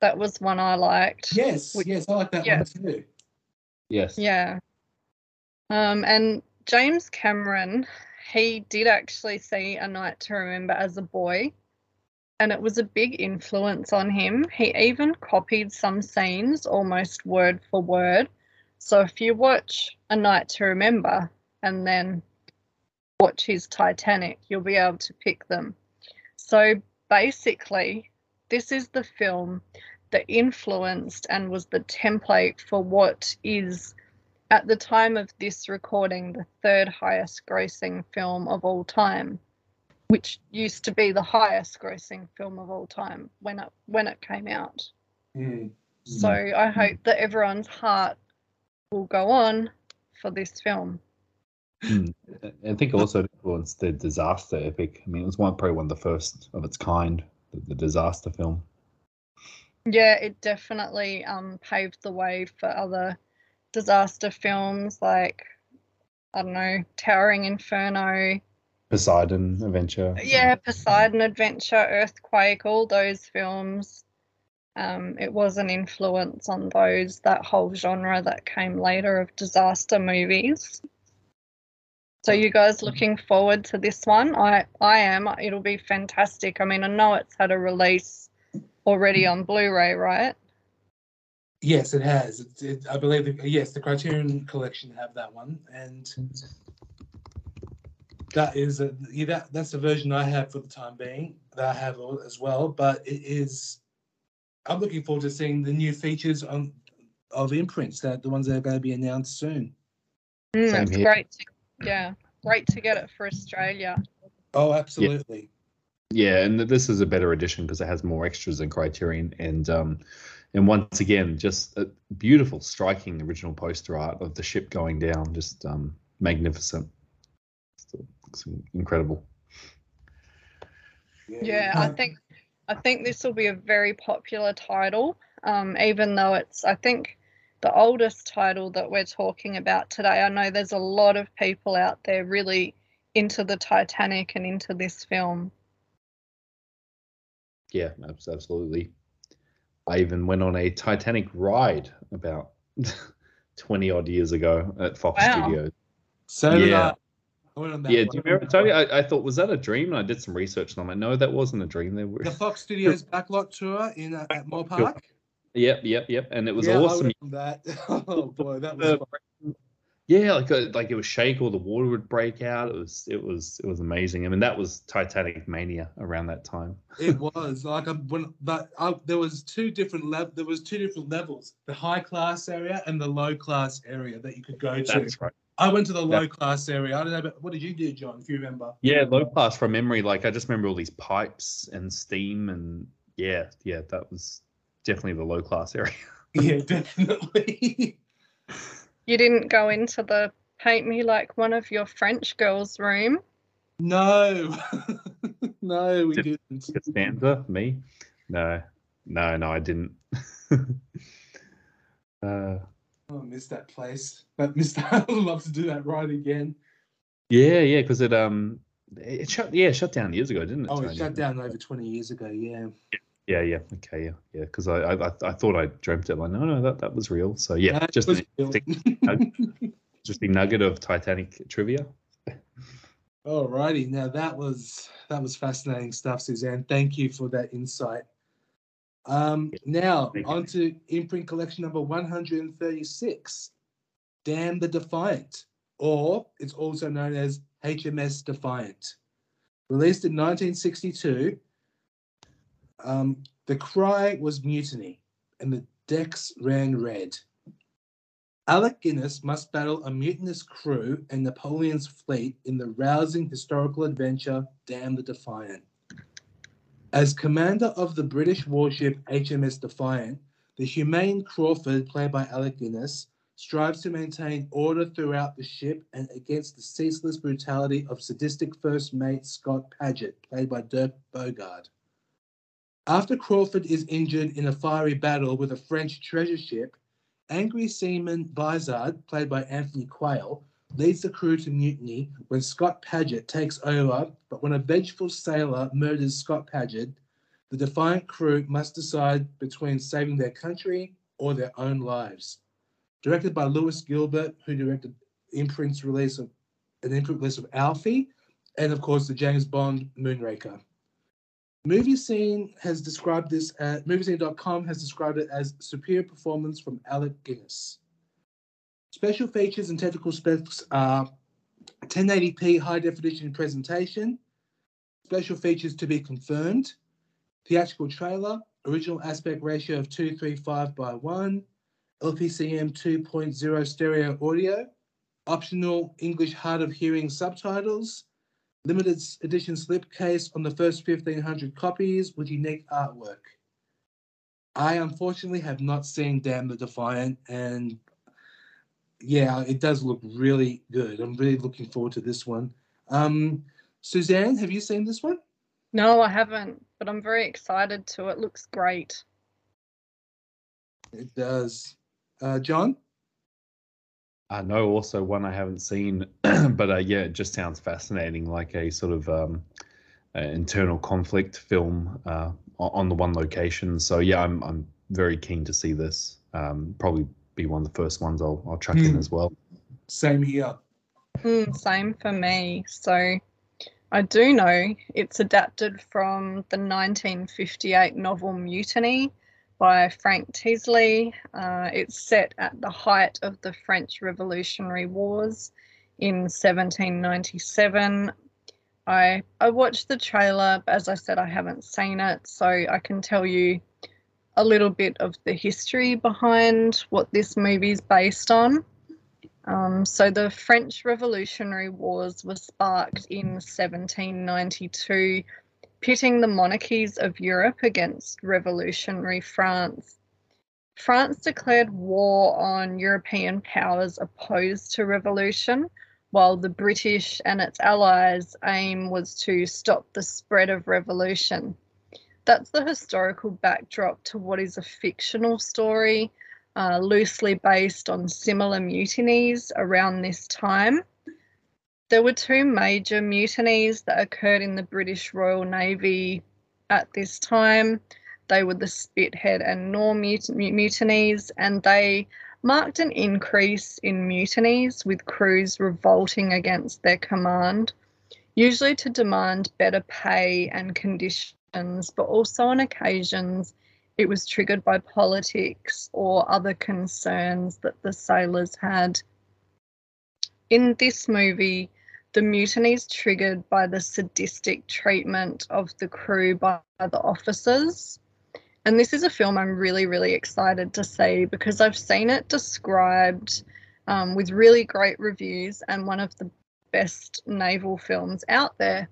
[SPEAKER 3] That was one I liked.
[SPEAKER 1] Yes, Which, yes, I like that yeah. one too.
[SPEAKER 2] Yes.
[SPEAKER 3] Yeah. Um, and James Cameron, he did actually see A Night to Remember as a boy, and it was a big influence on him. He even copied some scenes almost word for word. So if you watch A Night to Remember and then watch his Titanic, you'll be able to pick them. So basically, this is the film that influenced and was the template for what is, at the time of this recording, the third highest grossing film of all time, which used to be the highest grossing film of all time when it when it came out. Mm. So I hope that everyone's heart will go on for this film.
[SPEAKER 2] Mm. I think also it influenced the disaster epic. I mean, it was one probably one of the first of its kind, the, the disaster film.
[SPEAKER 3] Yeah, it definitely um, paved the way for other disaster films like I don't know, Towering Inferno,
[SPEAKER 2] Poseidon Adventure.
[SPEAKER 3] Yeah, Poseidon Adventure, Earthquake, all those films. Um, it was an influence on those that whole genre that came later of disaster movies. So you guys looking forward to this one? I I am. It'll be fantastic. I mean, I know it's had a release already on Blu-ray, right?
[SPEAKER 1] Yes, it has. It, it, I believe, the, yes, the Criterion Collection have that one, and that is a, yeah, that that's the version I have for the time being. That I have as well, but it is. I'm looking forward to seeing the new features on of imprints that the ones that are going to be announced soon.
[SPEAKER 3] Mm, it's great. To, yeah, great to get it for Australia.
[SPEAKER 1] Oh, absolutely.
[SPEAKER 2] Yeah, yeah and this is a better edition because it has more extras than Criterion, and um, and once again, just a beautiful, striking original poster art of the ship going down, just um, magnificent. It's incredible.
[SPEAKER 3] Yeah, I think I think this will be a very popular title. Um, even though it's, I think the oldest title that we're talking about today. I know there's a lot of people out there really into the Titanic and into this film.
[SPEAKER 2] Yeah, absolutely. I even went on a Titanic ride about 20 odd years ago at Fox wow. Studios.
[SPEAKER 1] So yeah. I went on.
[SPEAKER 2] Yeah, do you remember, Tony? I, I, thought, was that a dream? And I did some research and I'm like, no, that wasn't a dream. There were
[SPEAKER 1] the Fox Studios backlot tour in uh, at Moore Park.
[SPEAKER 2] Yep, yep, yep. And it was yeah, awesome.
[SPEAKER 1] that. Oh boy, that was. Uh,
[SPEAKER 2] yeah, like uh, like it would shake or the water would break out. It was it was it was amazing. I mean, that was Titanic mania around that time.
[SPEAKER 1] it was like um, when, but I, there was two different level. There was two different levels: the high class area and the low class area that you could go to.
[SPEAKER 2] That's right.
[SPEAKER 1] I went to the low class area. I don't know, but what did you do, John? If you remember?
[SPEAKER 2] Yeah, low class from memory. Like I just remember all these pipes and steam, and yeah, yeah, that was definitely the low class area.
[SPEAKER 1] yeah, definitely.
[SPEAKER 3] You didn't go into the paint me like one of your French girls room.
[SPEAKER 1] No, no, we Did, didn't.
[SPEAKER 2] Costanza, me? No, no, no, I didn't.
[SPEAKER 1] uh, Oh, I miss that place. But Mr. I would love to do that right again.
[SPEAKER 2] Yeah, yeah, because it um it shut yeah, it shut down years ago, didn't it?
[SPEAKER 1] Oh, it shut down over twenty years ago, yeah.
[SPEAKER 2] Yeah, yeah, yeah, okay, yeah, yeah. Because I, I I thought I dreamt it. Like, no, no, that that was real. So yeah, that just an interesting, nugget, interesting nugget of Titanic trivia.
[SPEAKER 1] Alrighty, now that was that was fascinating stuff, Suzanne. Thank you for that insight. Um, now, on to imprint collection number 136, Damn the Defiant, or it's also known as HMS Defiant. Released in 1962, um, the cry was mutiny and the decks ran red. Alec Guinness must battle a mutinous crew and Napoleon's fleet in the rousing historical adventure Damn the Defiant. As commander of the British warship HMS Defiant, the humane Crawford, played by Alec Guinness, strives to maintain order throughout the ship and against the ceaseless brutality of sadistic first mate Scott Padget, played by Dirk Bogarde. After Crawford is injured in a fiery battle with a French treasure ship, angry seaman Vizard, played by Anthony Quayle, leads the crew to mutiny when Scott Padget takes over, but when a vengeful sailor murders Scott Padget, the defiant crew must decide between saving their country or their own lives. Directed by Lewis Gilbert, who directed Imprint's release of an imprint release of Alfie, and of course the James Bond Moonraker. Movie Scene has described this, at moviescene.com has described it as superior performance from Alec Guinness. Special features and technical specs are 1080p high definition presentation, special features to be confirmed, theatrical trailer, original aspect ratio of 235 by 1, LPCM 2.0 stereo audio, optional English hard of hearing subtitles, limited edition slipcase on the first 1500 copies with unique artwork. I unfortunately have not seen Damn the Defiant, and yeah, it does look really good. I'm really looking forward to this one. Um, Suzanne, have you seen this one?
[SPEAKER 3] No, I haven't, but I'm very excited to. It looks great.
[SPEAKER 1] It does. Uh, John?
[SPEAKER 2] I know also one I haven't seen, but uh, yeah, it just sounds fascinating, like a sort of um, uh, internal conflict film uh, on the one location. So yeah, I'm I'm very keen to see this. Um, probably be one of the first ones I'll I'll chuck in
[SPEAKER 1] Hmm.
[SPEAKER 2] as well.
[SPEAKER 1] Same here.
[SPEAKER 3] Mm, same for me. So I do know it's adapted from the 1958 novel Mutiny by Frank Tilsley. Uh, it's set at the height of the French Revolutionary Wars in 1797. I I watched the trailer, but as I said, I haven't seen it, so I can tell you a little bit of the history behind what this movie is based on. Um, so the French Revolutionary Wars were sparked in 1792, pitting the monarchies of Europe against revolutionary France. France declared war on European powers opposed to revolution, while the British and its allies' aim was to stop the spread of revolution. That's the historical backdrop to what is a fictional story uh, loosely based on similar mutinies around this time. There were two major mutinies that occurred in the British Royal Navy at this time. They were the Spithead and Nore mut- mutinies, and they marked an increase in mutinies with crews revolting against their command, usually to demand better pay and conditions, but also on occasions it was triggered by politics or other concerns that the sailors had. In this movie, the mutiny is triggered by the sadistic treatment of the crew by the officers. And this is a film I'm really, really excited to see because I've seen it described um, with really great reviews and one of the best naval films out there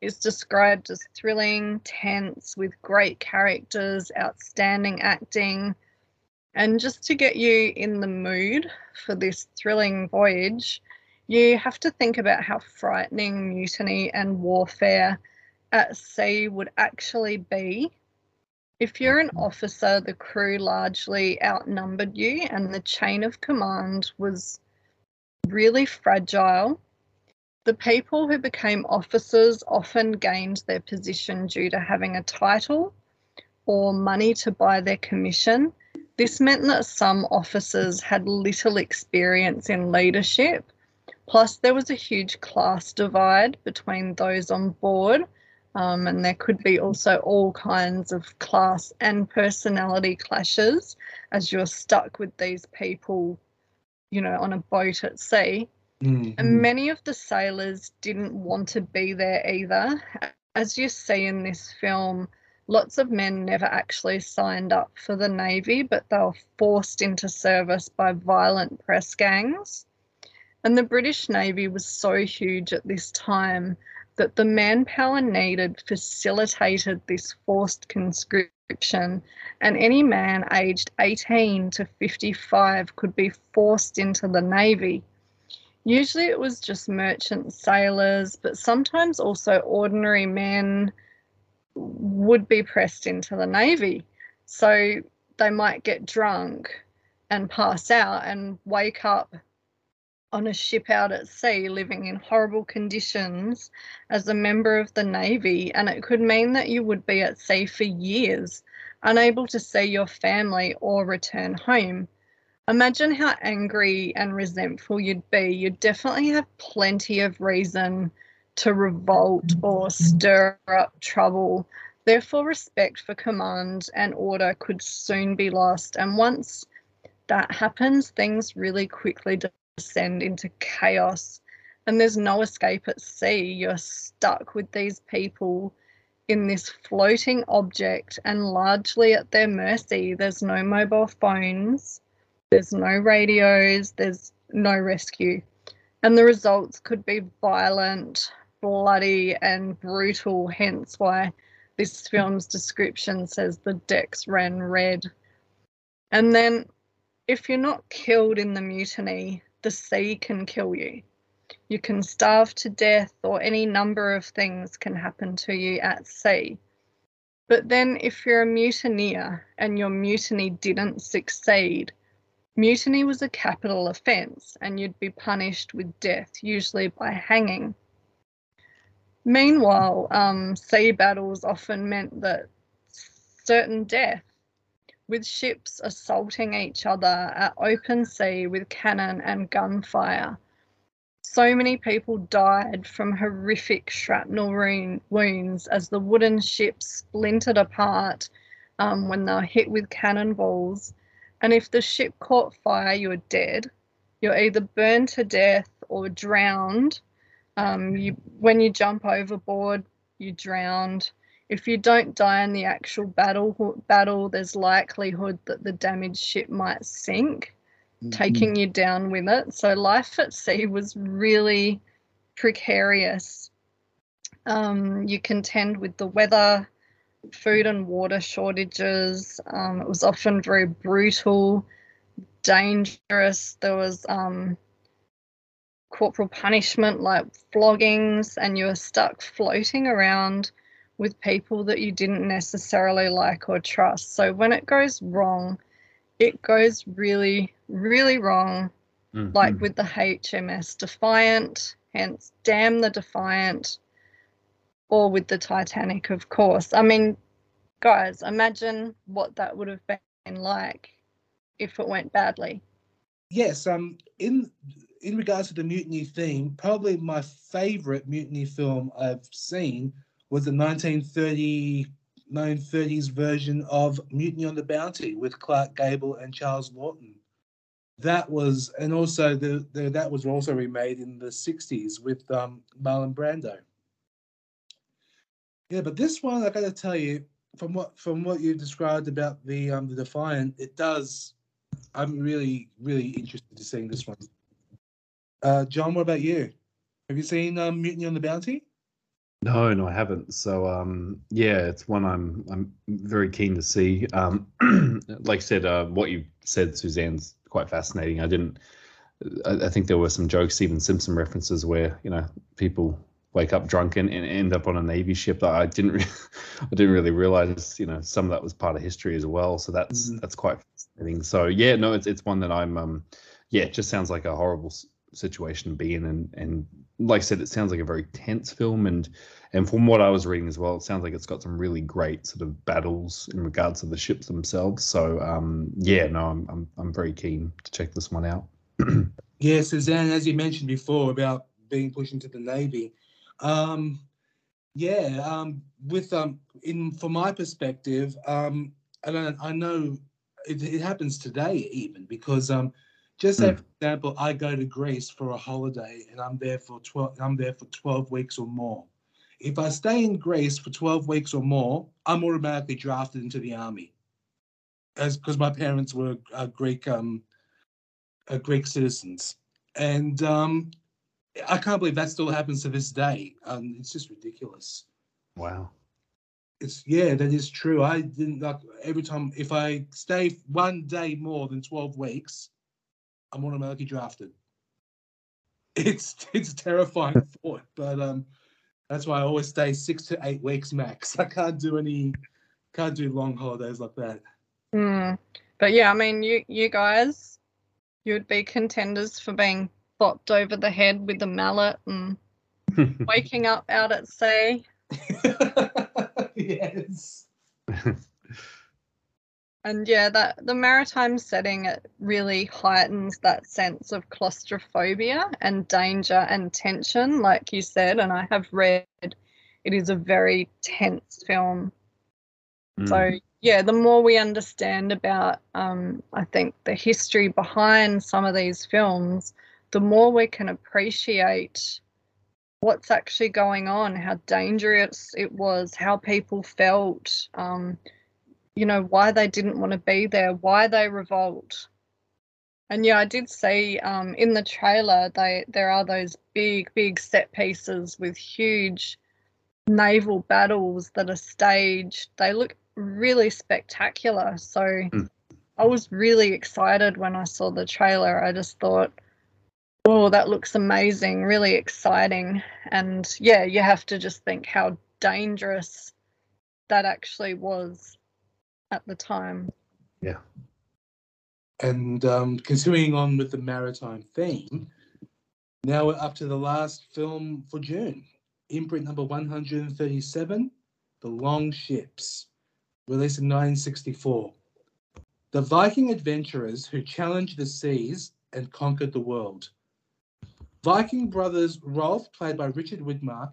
[SPEAKER 3] is described as thrilling, tense, with great characters, outstanding acting. And just to get you in the mood for this thrilling voyage, you have to think about how frightening mutiny and warfare at sea would actually be. If you're an officer, the crew largely outnumbered you, and the chain of command was really fragile. The people who became officers often gained their position due to having a title or money to buy their commission. This meant that some officers had little experience in leadership. Plus, there was a huge class divide between those on board, um, and there could be also all kinds of class and personality clashes as you're stuck with these people, you know, on a boat at sea.
[SPEAKER 1] Mhm.
[SPEAKER 3] And many of the sailors didn't want to be there either. As you see in this film, lots of men never actually signed up for the Navy, but they were forced into service by violent press gangs. And the British Navy was so huge at this time that the manpower needed facilitated this forced conscription, and any man aged 18 to 55 could be forced into the Navy. Usually it was just merchant sailors, but sometimes also ordinary men would be pressed into the Navy. So they might get drunk and pass out and wake up on a ship out at sea living in horrible conditions as a member of the Navy, and it could mean that you would be at sea for years, unable to see your family or return home. Imagine how angry and resentful you'd be. You'd definitely have plenty of reason to revolt or stir up trouble. Therefore, respect for command and order could soon be lost. And once that happens, things really quickly descend into chaos and there's no escape at sea. You're stuck with these people in this floating object and largely at their mercy. There's no mobile phones, there's no radios, there's no rescue. And the results could be violent, bloody, and brutal, hence why this film's description says the decks ran red. And then, if you're not killed in the mutiny, the sea can kill you. You can starve to death, or any number of things can happen to you at sea. But then, if you're a mutineer and your mutiny didn't succeed, mutiny was a capital offence and you'd be punished with death, usually by hanging. Meanwhile, um, sea battles often meant that certain death with ships assaulting each other at open sea with cannon and gunfire. So many people died from horrific shrapnel wounds as the wooden ships splintered apart um, when they were hit with cannonballs. And if the ship caught fire, you're dead. You're either burned to death or drowned. Um, you, when you jump overboard, you drowned if you don't die in the actual battle battle there's likelihood that the damaged ship might sink mm-hmm. taking you down with it. So life at sea was really precarious. Um, you contend with the weather food and water shortages. Um, it was often very brutal dangerous. There was um, corporal punishment like floggings and you were stuck floating around with people that you didn't necessarily like or trust. So when it goes wrong, it goes really, really wrong, mm-hmm. like with the HMS Defiant, hence Damn the Defiant, or with the Titanic, of course. I mean, guys, imagine what that would have been like if it went badly.
[SPEAKER 1] Yes, um, in in regards to the mutiny theme, probably my favorite mutiny film I've seen was the 1930 1930s version of Mutiny on the Bounty with Clark Gable and Charles Laughton. That was, and also the, the that was also remade in the 60s with um, Marlon Brando. Yeah, but this one, I got to tell you, from what from what you described about the um, the Defiant, it does. I'm really really interested to seeing this one. Uh, John, what about you? Have you seen um, Mutiny on the Bounty?
[SPEAKER 2] No, no, I haven't. So, um, yeah, it's one I'm I'm very keen to see. Um, like I said, uh, what you said, Suzanne's quite fascinating. I didn't. I, I, think there were some jokes, even Simpson references, where you know people wake up drunk and, and end up on a navy ship. That I didn't. Re- I didn't really realize, you know, some of that was part of history as well. So that's mm-hmm. that's quite fascinating. So yeah, no, it's it's one that I'm. Um, yeah, it just sounds like a horrible situation to be in, and and like I said, it sounds like a very tense film, and and from what I was reading as well, it sounds like it's got some really great sort of battles in regards to the ships themselves. So um, yeah, no, I'm I'm I'm very keen to check this one out.
[SPEAKER 1] yeah, Suzanne, as you mentioned before about being pushed into the navy, um, yeah, um, with um, in from my perspective, um, and I, I know it, it happens today even because um just say, mm. for example, I go to Greece for a holiday and I'm there for 12, I'm there for 12 weeks or more. if I stay in Greece for 12 weeks or more, I'm automatically drafted into the army. As because my parents were uh, Greek um, uh, Greek citizens, and um, I can't believe that still happens to this day. Um, it's just ridiculous.
[SPEAKER 2] Wow.
[SPEAKER 1] It's yeah, that is true. I didn't like every time if I stay one day more than 12 weeks, I'm automatically drafted. It's it's a terrifying thought, but um, that's why I always stay six to eight weeks max. I can't do any, can't do long holidays like that.
[SPEAKER 3] Mm. But yeah, I mean, you you guys, you'd be contenders for being bopped over the head with a mallet and waking up out at sea.
[SPEAKER 1] yes.
[SPEAKER 3] And yeah, that the maritime setting it really heightens that sense of claustrophobia and danger and tension, like you said. And I have read it is a very tense film.
[SPEAKER 2] Mm.
[SPEAKER 3] So yeah, the more we understand about, um, I think the history behind some of these films, the more we can appreciate what's actually going on, how dangerous it was, how people felt. Um, you know, why they didn't want to be there, why they revolt. And yeah, I did see um, in the trailer they there are those big, big set pieces with huge naval battles that are staged. They look really spectacular. So
[SPEAKER 2] Mm.
[SPEAKER 3] I was really excited when I saw the trailer. I just thought, oh, that looks amazing, really exciting. And yeah, you have to just think how dangerous that actually was at the time. Yeah.
[SPEAKER 1] And um, continuing on with the maritime theme, now we're up to the last film for June, imprint number 137, The Long Ships, released in 1964. The Viking adventurers who challenged the seas and conquered the world. Viking brothers Rolf, played by Richard Widmark,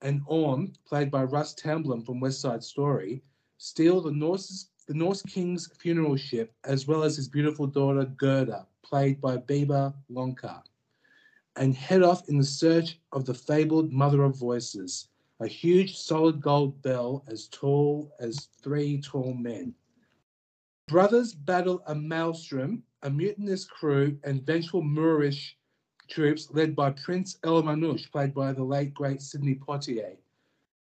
[SPEAKER 1] and Orm, played by Russ Tamblyn from West Side Story, steal the Norse's the Norse king's funeral ship, as well as his beautiful daughter Gerda, played by Beba Lončar, and head off in the search of the fabled Mother of Voices, a huge solid gold bell as tall as three tall men. Brothers battle a maelstrom, a mutinous crew, and vengeful Moorish troops led by Prince El Manouche, played by the late great Sidney Poitier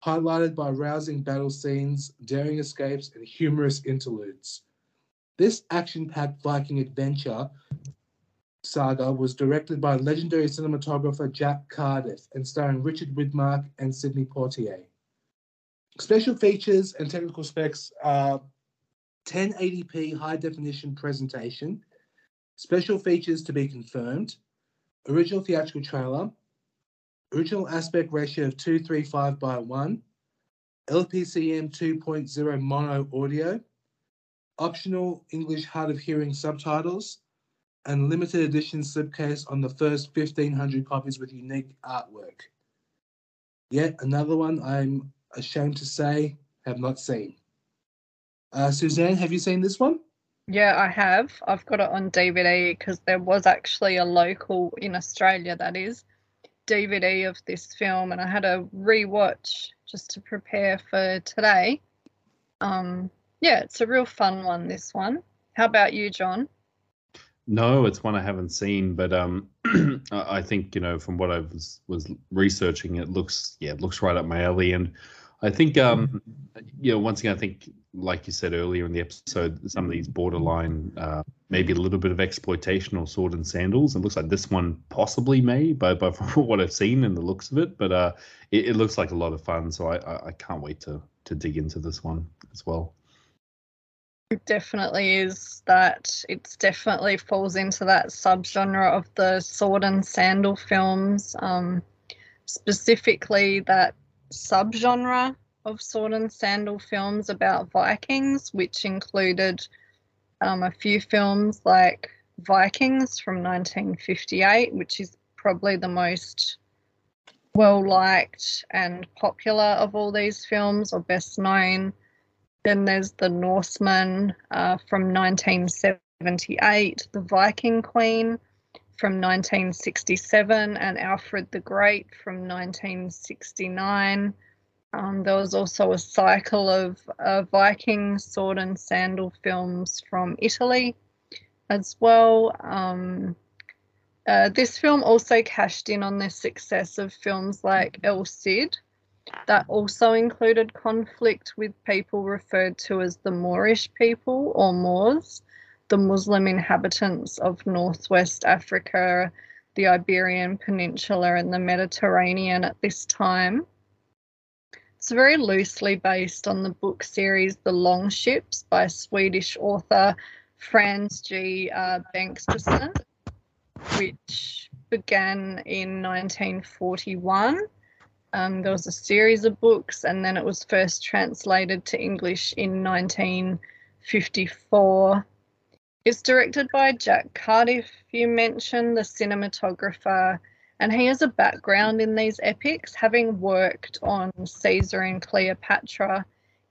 [SPEAKER 1] highlighted by rousing battle scenes, daring escapes, and humorous interludes. This action packed Viking adventure saga was directed by legendary cinematographer Jack Cardiff and starring Richard Widmark and Sidney Poitier. Special features and technical specs are 1080p high definition presentation, special features to be confirmed, original theatrical trailer, original aspect ratio of 235 by 1, LPCM 2.0 mono audio, optional English hard of hearing subtitles, and limited edition slipcase on the first 1500 copies with unique artwork. Yet another one I'm ashamed to say have not seen. Uh, Suzanne, have you seen this one?
[SPEAKER 3] Yeah, I have. I've got it on DVD because there was actually a local in Australia that is DVD of this film, and I had a rewatch just to prepare for today. Um, yeah, it's a real fun one. This one. How about you, John?
[SPEAKER 2] No, it's one I haven't seen, but um, I think you know from what I was was researching, it looks yeah, it looks right up my alley, and I think um, you know once again, I think like you said earlier in the episode, some of these borderline uh, maybe a little bit of exploitation or sword and sandals. It looks like this one possibly may, but but from what I've seen and the looks of it, but uh, it, it looks like a lot of fun, so I, I I can't wait to to dig into this one as well.
[SPEAKER 3] It definitely is that. It's definitely falls into that subgenre of the sword and sandal films. Um, specifically, that subgenre of sword and sandal films about Vikings, which included um, a few films like Vikings from 1958, which is probably the most well liked and popular of all these films or best known. Then there's The Norseman uh, from 1978, The Viking Queen from 1967, and Alfred the Great from 1969. Um, there was also a cycle of uh, Viking sword and sandal films from Italy as well. Um, uh, this film also cashed in on the success of films like El Cid, that also included conflict with people referred to as the Moorish people or Moors, the Muslim inhabitants of northwest Africa, the Iberian Peninsula, and the Mediterranean at this time. It's very loosely based on the book series The Long Ships by Swedish author Frans G. Uh, which began in 1941 um, there was a series of books, and then it was first translated to English in 1954. It's directed by Jack Cardiff, you mentioned, the cinematographer, and he has a background in these epics, having worked on Caesar and Cleopatra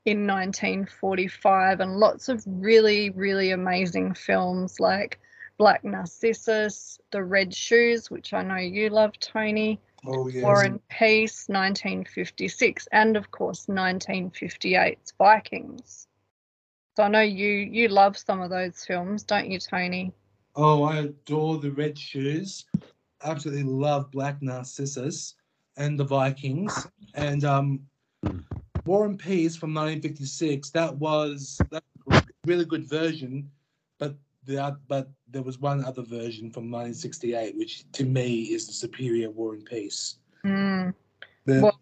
[SPEAKER 3] in 1945 and lots of really, really amazing films like Black Narcissus, The Red Shoes, which I know you love, Tony,
[SPEAKER 1] Oh, yes.
[SPEAKER 3] War and Peace, 1956, and of course 1958's Vikings. So I know you you love some of those films, don't you, Tony?
[SPEAKER 1] Oh, I adore the Red Shoes. Absolutely love Black Narcissus and the Vikings. And um, War and Peace from 1956. That was that was a really good version, but the but there was one other version from 1968, which to me is the superior War and Peace.
[SPEAKER 3] Mm.
[SPEAKER 1] The,
[SPEAKER 3] Well-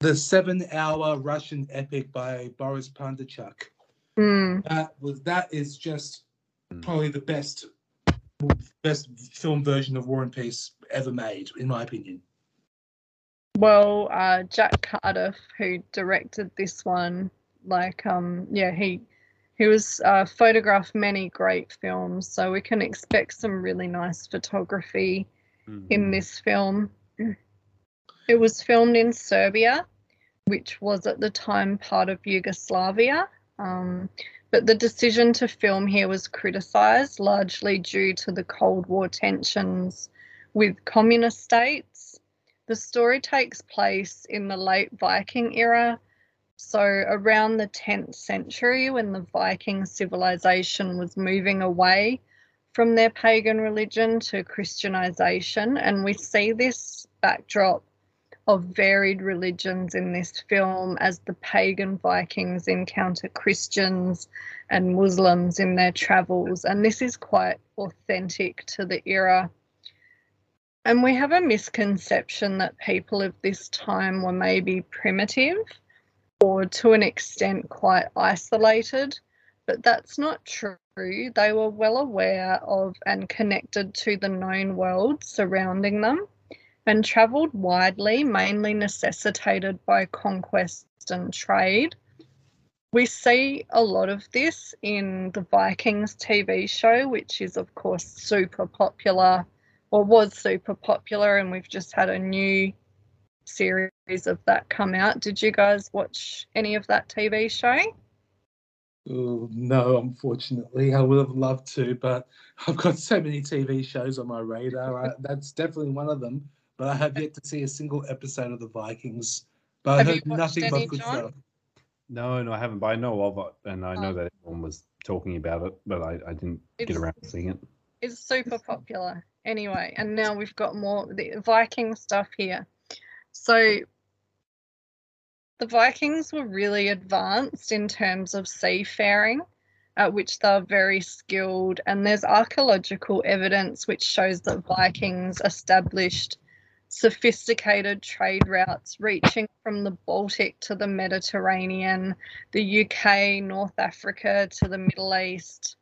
[SPEAKER 1] the seven-hour Russian epic by Boris Bondarchuk.
[SPEAKER 3] Mm.
[SPEAKER 1] That was that is just
[SPEAKER 2] Mm.
[SPEAKER 1] probably the best best film version of War and Peace ever made, in my opinion.
[SPEAKER 3] Well, uh, Jack Cardiff, who directed this one, like um, yeah, he he was uh, photographed many great films, so we can expect some really nice photography in this film. It was filmed in Serbia, which was at the time part of Yugoslavia. Um, but the decision to film here was criticised largely due to the Cold War tensions with communist states. The story takes place in the late Viking era, so around the 10th century when the Viking civilization was moving away from their pagan religion to Christianization. And we see this backdrop of varied religions in this film as the pagan Vikings encounter Christians and Muslims in their travels. And this is quite authentic to the era. And we have a misconception that people of this time were maybe primitive or to an extent quite isolated, but that's not true. They were well aware of and connected to the known world surrounding them and travelled widely, mainly necessitated by conquest and trade. We see a lot of this in the Vikings TV show, which is, of course, super popular or was super popular, and we've just had a new series of that come out. Did you guys watch any of that TV show?
[SPEAKER 1] Oh, no, unfortunately, I would have loved to, but I've got so many TV shows on my radar. I, that's definitely one of them. But I have yet to see a single episode of the Vikings. But
[SPEAKER 3] Have
[SPEAKER 1] I heard
[SPEAKER 3] watched
[SPEAKER 1] nothing but good stuff.
[SPEAKER 2] No, no, I haven't, but I know of it, and I know
[SPEAKER 3] Oh.
[SPEAKER 2] that everyone was talking about it, but I, I didn't get around to seeing it.
[SPEAKER 3] It's super popular anyway, and now we've got more the Viking stuff here. So the Vikings were really advanced in terms of seafaring, at which they're very skilled, and there's archaeological evidence which shows that Vikings established sophisticated trade routes reaching from the Baltic to the Mediterranean, the UK, North Africa to the Middle East.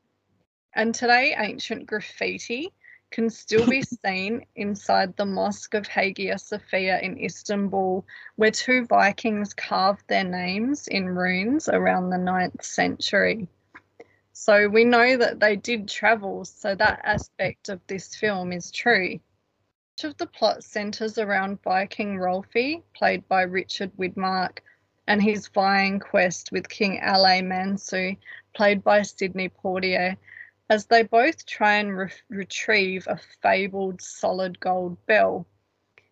[SPEAKER 3] And today, ancient graffiti can still be seen inside the Mosque of Hagia Sophia in Istanbul, where two Vikings carved their names in runes around the 9th century. So we know that they did travel, so that aspect of this film is true. Much of the plot centres around Viking Rolfi, played by Richard Widmark, and his vying quest with King Aly Mansuh, played by Sidney Poitier, as they both try and re- retrieve a fabled solid gold bell.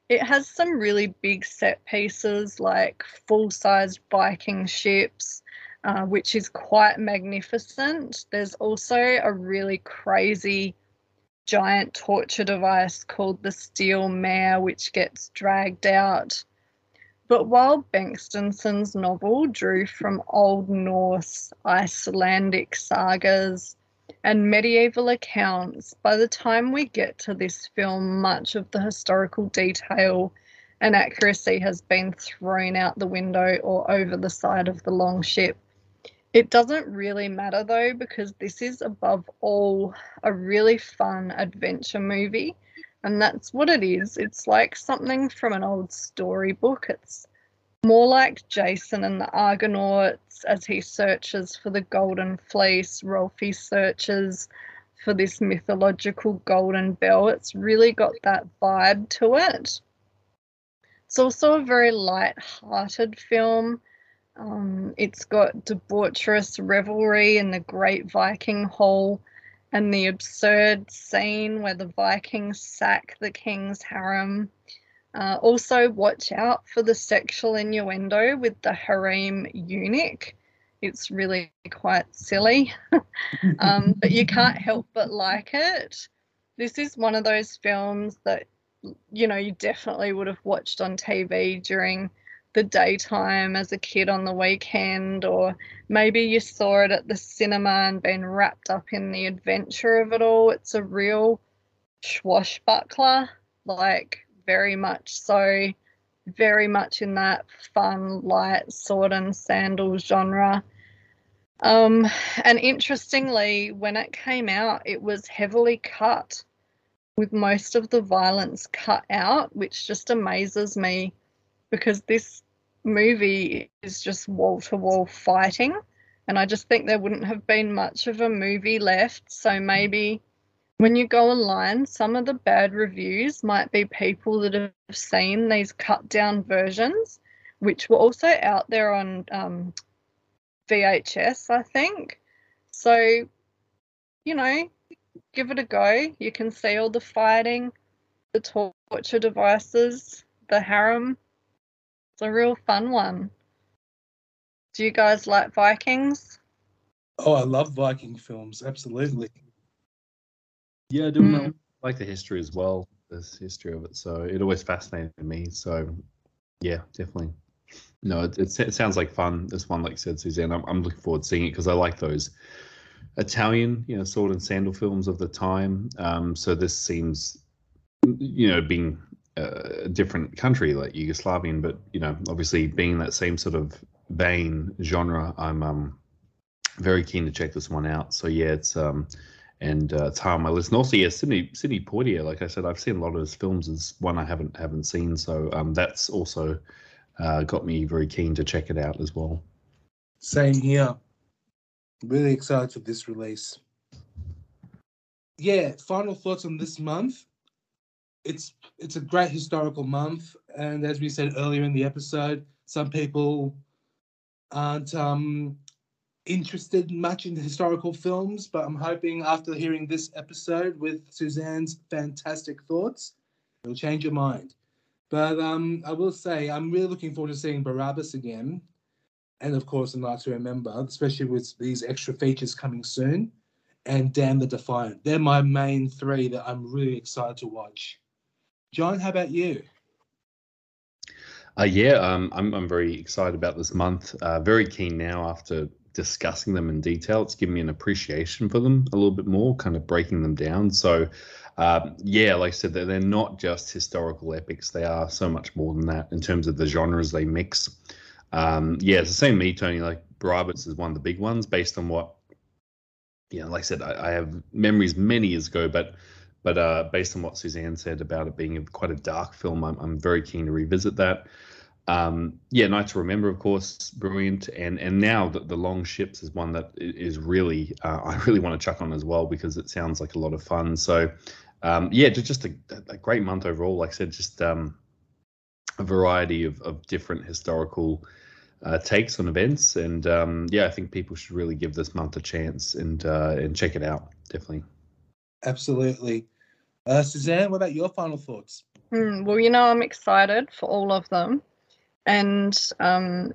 [SPEAKER 3] it has some really big set pieces like full sized Viking ships, uh, which is quite magnificent. There's also a really crazy giant torture device called the steel mare, which gets dragged out. But while Bengtsson's novel drew from Old Norse, Icelandic sagas, and medieval accounts, by the time we get to this film, much of the historical detail and accuracy has been thrown out the window or over the side of the long ship. It doesn't really matter though, because this is above all a really fun adventure movie. And that's what it is. It's like something from an old storybook. It's more like Jason and the Argonauts as he searches for the Golden Fleece. Rolfie searches for this mythological golden bell. It's really got that vibe to it. It's also a very light-hearted film. Um, it's got debaucherous revelry in the Great Viking Hall and the absurd scene where the Vikings sack the king's harem. Uh, also, watch out for the sexual innuendo with the harem eunuch. It's really quite silly, um, but you can't help but like it. This is one of those films that, you know, you definitely would have watched on TV during the daytime as a kid on the weekend, or maybe you saw it at the cinema and been wrapped up in the adventure of it all. It's a real swashbuckler, like very much so, very much in that fun, light sword and sandal genre. Um, and interestingly, when it came out, it was heavily cut, with most of the violence cut out, which just amazes me because this movie is just wall to wall fighting. And I just think there wouldn't have been much of a movie left. So maybe when you go online, some of the bad reviews might be people that have seen these cut down versions, which were also out there on um, VHS, I think. So, you know, give it a go. You can see all the fighting, the torture devices, the harem, it's a real fun one. Do you guys like Vikings?
[SPEAKER 1] Oh, I love Viking films. Absolutely.
[SPEAKER 2] Yeah, I do mm. like the history as well. This history of it, so it always fascinated me. So, yeah, definitely. No, it, it, it sounds like fun. This one, like said Suzanne, I'm, I'm looking forward to seeing it because I like those Italian, you know, sword and sandal films of the time. Um, so this seems, you know, being a different country like Yugoslavian, but you know, obviously being that same sort of vein genre, I'm um, very keen to check this one out. So yeah, it's um, and uh, it's high on my list. And also, yeah, Sidney Sidney Poitier. Like I said, I've seen a lot of his films. Is one I haven't haven't seen. So um, that's also uh, got me very keen to check it out as well.
[SPEAKER 1] Same here. Really excited for this release. Yeah, final thoughts on this month it's it's a great historical month, and as we said earlier in the episode, some people aren't um, interested much in historical films, but I'm hoping after hearing this episode with Suzanne's fantastic thoughts, it'll change your mind. But um, I will say I'm really looking forward to seeing Barabbas again, and of course, A Night to Remember, especially with these extra features coming soon, and Damn the Defiant. They're my main three that I'm really excited to watch. John, how about you?
[SPEAKER 2] Uh, yeah, um, I'm, I'm very excited about this month. Uh, very keen now after discussing them in detail. It's given me an appreciation for them a little bit more, kind of breaking them down. So, uh, yeah, like I said, they're, they're not just historical epics. They are so much more than that in terms of the genres they mix. Um, yeah, it's the same me, Tony. Like Barabbas is one of the big ones based on what, you know, like I said, I, I have memories many years ago, but but uh, based on what Suzanne said about it being quite a dark film, I'm, I'm very keen to revisit that. Um, yeah, Night to Remember, of course, brilliant. And and now that the Long Ships is one that is really uh, I really want to chuck on as well because it sounds like a lot of fun. So um, yeah, just, just a, a, great month overall. Like I said, just um, a variety of, of different historical uh, takes on events. And um, yeah, I think people should really give this month a chance and uh, and check it out. Definitely.
[SPEAKER 1] Absolutely. Uh, Suzanne, what about your final thoughts?
[SPEAKER 3] Mm, well, you know, I'm excited for all of them. And um,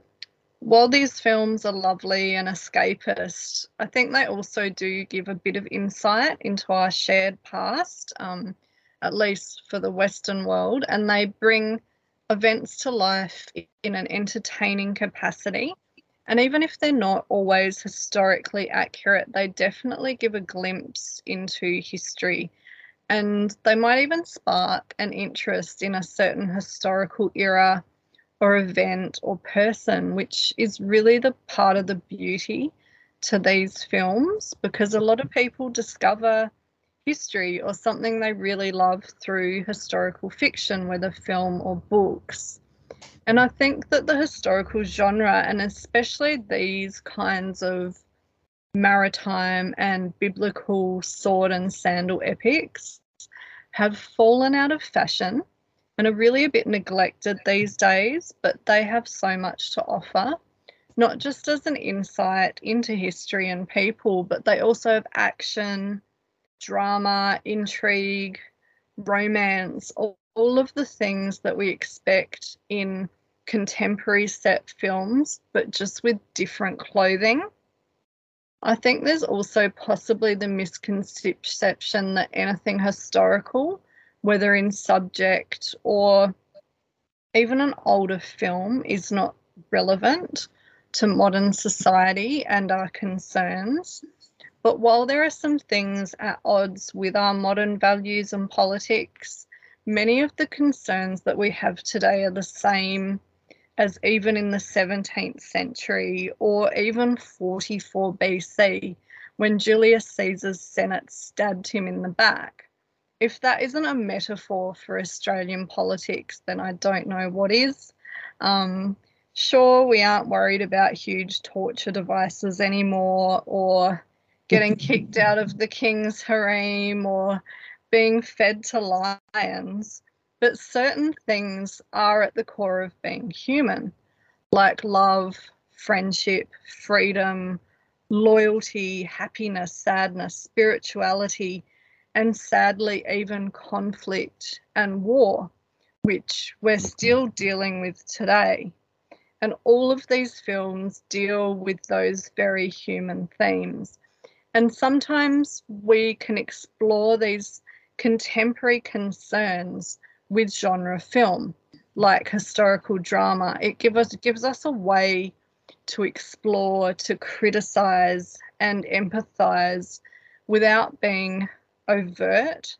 [SPEAKER 3] while these films are lovely and escapist, I think they also do give a bit of insight into our shared past, um, at least for the Western world, and they bring events to life in an entertaining capacity. And even if they're not always historically accurate, they definitely give a glimpse into history. And they might even spark an interest in a certain historical era or event or person, which is really the part of the beauty to these films because a lot of people discover history or something they really love through historical fiction, whether film or books. And I think that the historical genre, and especially these kinds of maritime and biblical sword and sandal epics, have fallen out of fashion and are really a bit neglected these days, but they have so much to offer, not just as an insight into history and people, but they also have action, drama, intrigue, romance, all, all of the things that we expect in contemporary set films, but just with different clothing. I think there's also possibly the misconception that anything historical whether in subject or even an older film, is not relevant to modern society and our concerns. But while there are some things at odds with our modern values and politics, many of the concerns that we have today are the same as even in the 17th century or even 44 BC when Julius Caesar's Senate stabbed him in the back if that isn't a metaphor for Australian politics, then I don't know what is. Um, sure, we aren't worried about huge torture devices anymore or getting kicked out of the king's harem or being fed to lions, but certain things are at the core of being human, like love, friendship, freedom, loyalty, happiness, sadness, spirituality and sadly, even conflict and war, which we're still dealing with today. And all of these films deal with those very human themes. And sometimes we can explore these contemporary concerns with genre film, like historical drama. It give us, gives us a way to explore, to criticize, and empathize without being overt.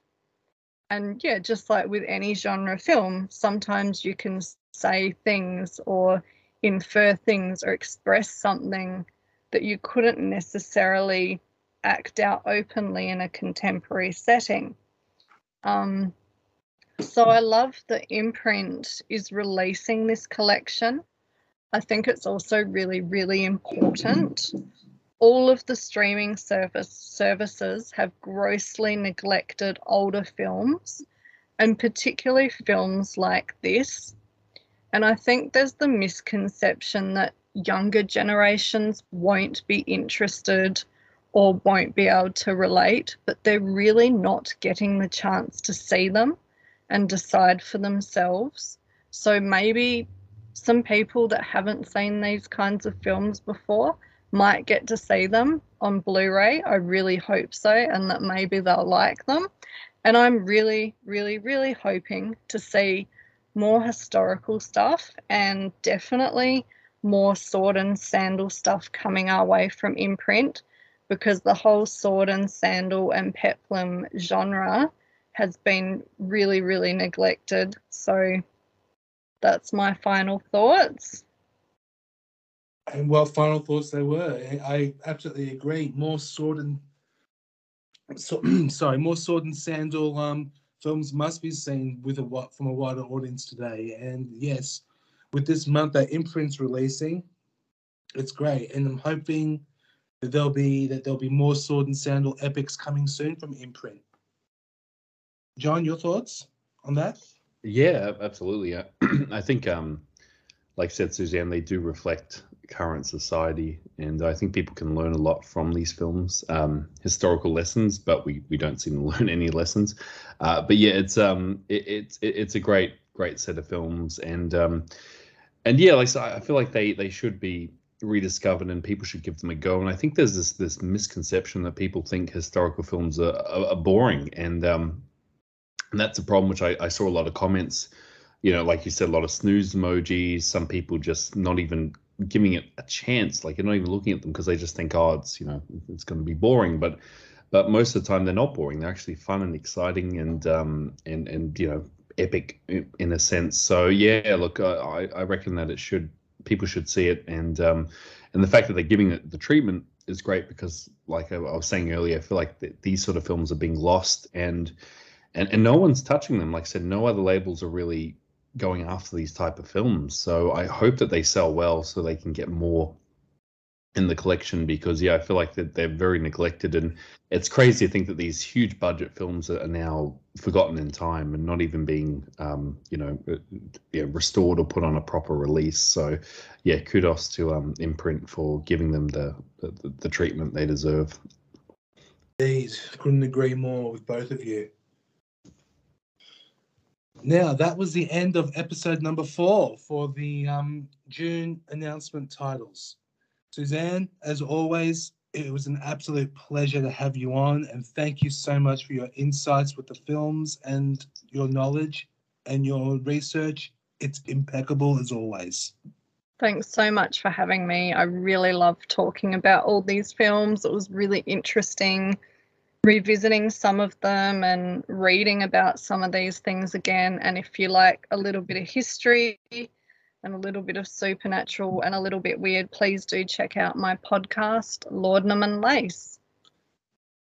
[SPEAKER 3] And yeah, just like with any genre film, sometimes you can say things or infer things or express something that you couldn't necessarily act out openly in a contemporary setting. Um, so I love that Imprint is releasing this collection. I think it's also really, really important. All of the streaming service services have grossly neglected older films and particularly films like this. And i think there's the misconception that younger generations won't be interested or won't be able to relate but they're really not getting the chance to see them and decide for themselves so maybe some people that haven't seen these kinds of films before might get to see them on Blu ray. I really hope so, and that maybe they'll like them. And I'm really, really, really hoping to see more historical stuff and definitely more sword and sandal stuff coming our way from imprint because the whole sword and sandal and peplum genre has been really, really neglected. So that's my final thoughts.
[SPEAKER 1] And well, final thoughts they were. I absolutely agree. More sword and so, sorry, more sword and sandal um, films must be seen with a from a wider audience today. And yes, with this month that Imprint's releasing, it's great. And I'm hoping that there'll be that there'll be more sword and sandal epics coming soon from Imprint. John, your thoughts on that?
[SPEAKER 2] Yeah, absolutely. I think um, like said Suzanne, they do reflect current society, and I think people can learn a lot from these films, um, historical lessons. But we we don't seem to learn any lessons. Uh, but yeah, it's um it, it's it, it's a great great set of films, and um and yeah, like so I feel like they they should be rediscovered and people should give them a go. And I think there's this this misconception that people think historical films are, are, are boring, and um, and that's a problem which I, I saw a lot of comments. You know, like you said, a lot of snooze emojis. Some people just not even giving it a chance. Like you're not even looking at them because they just think, oh, it's you know, it's going to be boring. But but most of the time they're not boring. They're actually fun and exciting and um and and you know epic in, a sense. So yeah, look, I I reckon that it should people should see it, and um, and the fact that they're giving it the treatment is great because, like I, was saying earlier, I feel like th- these sort of films are being lost, and and and no one's touching them. Like I said, no other labels are really going after these type of films. So I hope that they sell well, so they can get more in the collection because yeah, I feel like that they're very neglected, and it's crazy to think that these huge budget films are now forgotten in time and not even being um, you know uh, yeah, restored or put on a proper release. So yeah, kudos to um, Imprint for giving them the the, the treatment they deserve.
[SPEAKER 1] Indeed, couldn't agree more with both of you. Now that was the end of episode number four for the um, June announcement titles. Suzanne, as always, it was an absolute pleasure to have you on, and thank you so much for your insights with the films and your knowledge and your research. It's impeccable as always.
[SPEAKER 3] Thanks so much for having me. I really love talking about all these films. It was really interesting revisiting some of them and reading about some of these things again. And if you like a little bit of history, and a little bit of supernatural and a little bit weird, please do check out my podcast, Laudanum and Lace.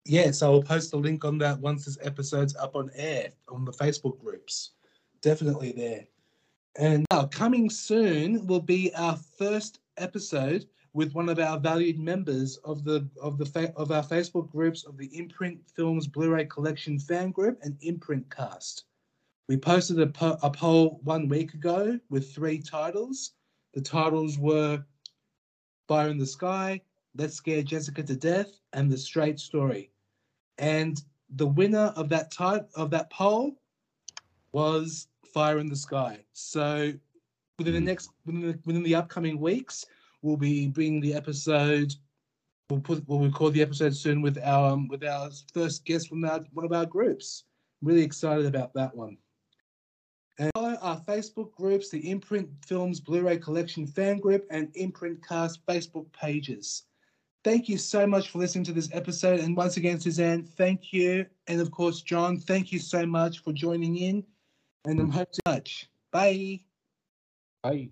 [SPEAKER 1] Yes, I will post a link on that once this episode's up on air on the Facebook groups. Definitely there. And now, coming soon will be our first episode with one of our valued members of the of the fa- of our Facebook groups of the Imprint Films Blu-ray Collection fan group and Imprint Cast. We posted a, po- a poll one week ago with three titles. The titles were Fire in the Sky, Let's Scare Jessica to Death, and The Straight Story. And the winner of that type of that poll was Fire in the Sky. So within the mm. next within the, within the upcoming weeks, we'll be bringing the episode. We'll put we'll record the episode soon with our um, with our first guest from our, one of our groups. Really excited about that one. And follow our Facebook groups, the Imprint Films Blu-ray Collection fan group and Imprint Cast Facebook pages. Thank you so much for listening to this episode. And once again, Suzanne, thank you. And of course, John, thank you so much for joining in. And I'm hope to much. Bye.
[SPEAKER 2] Bye.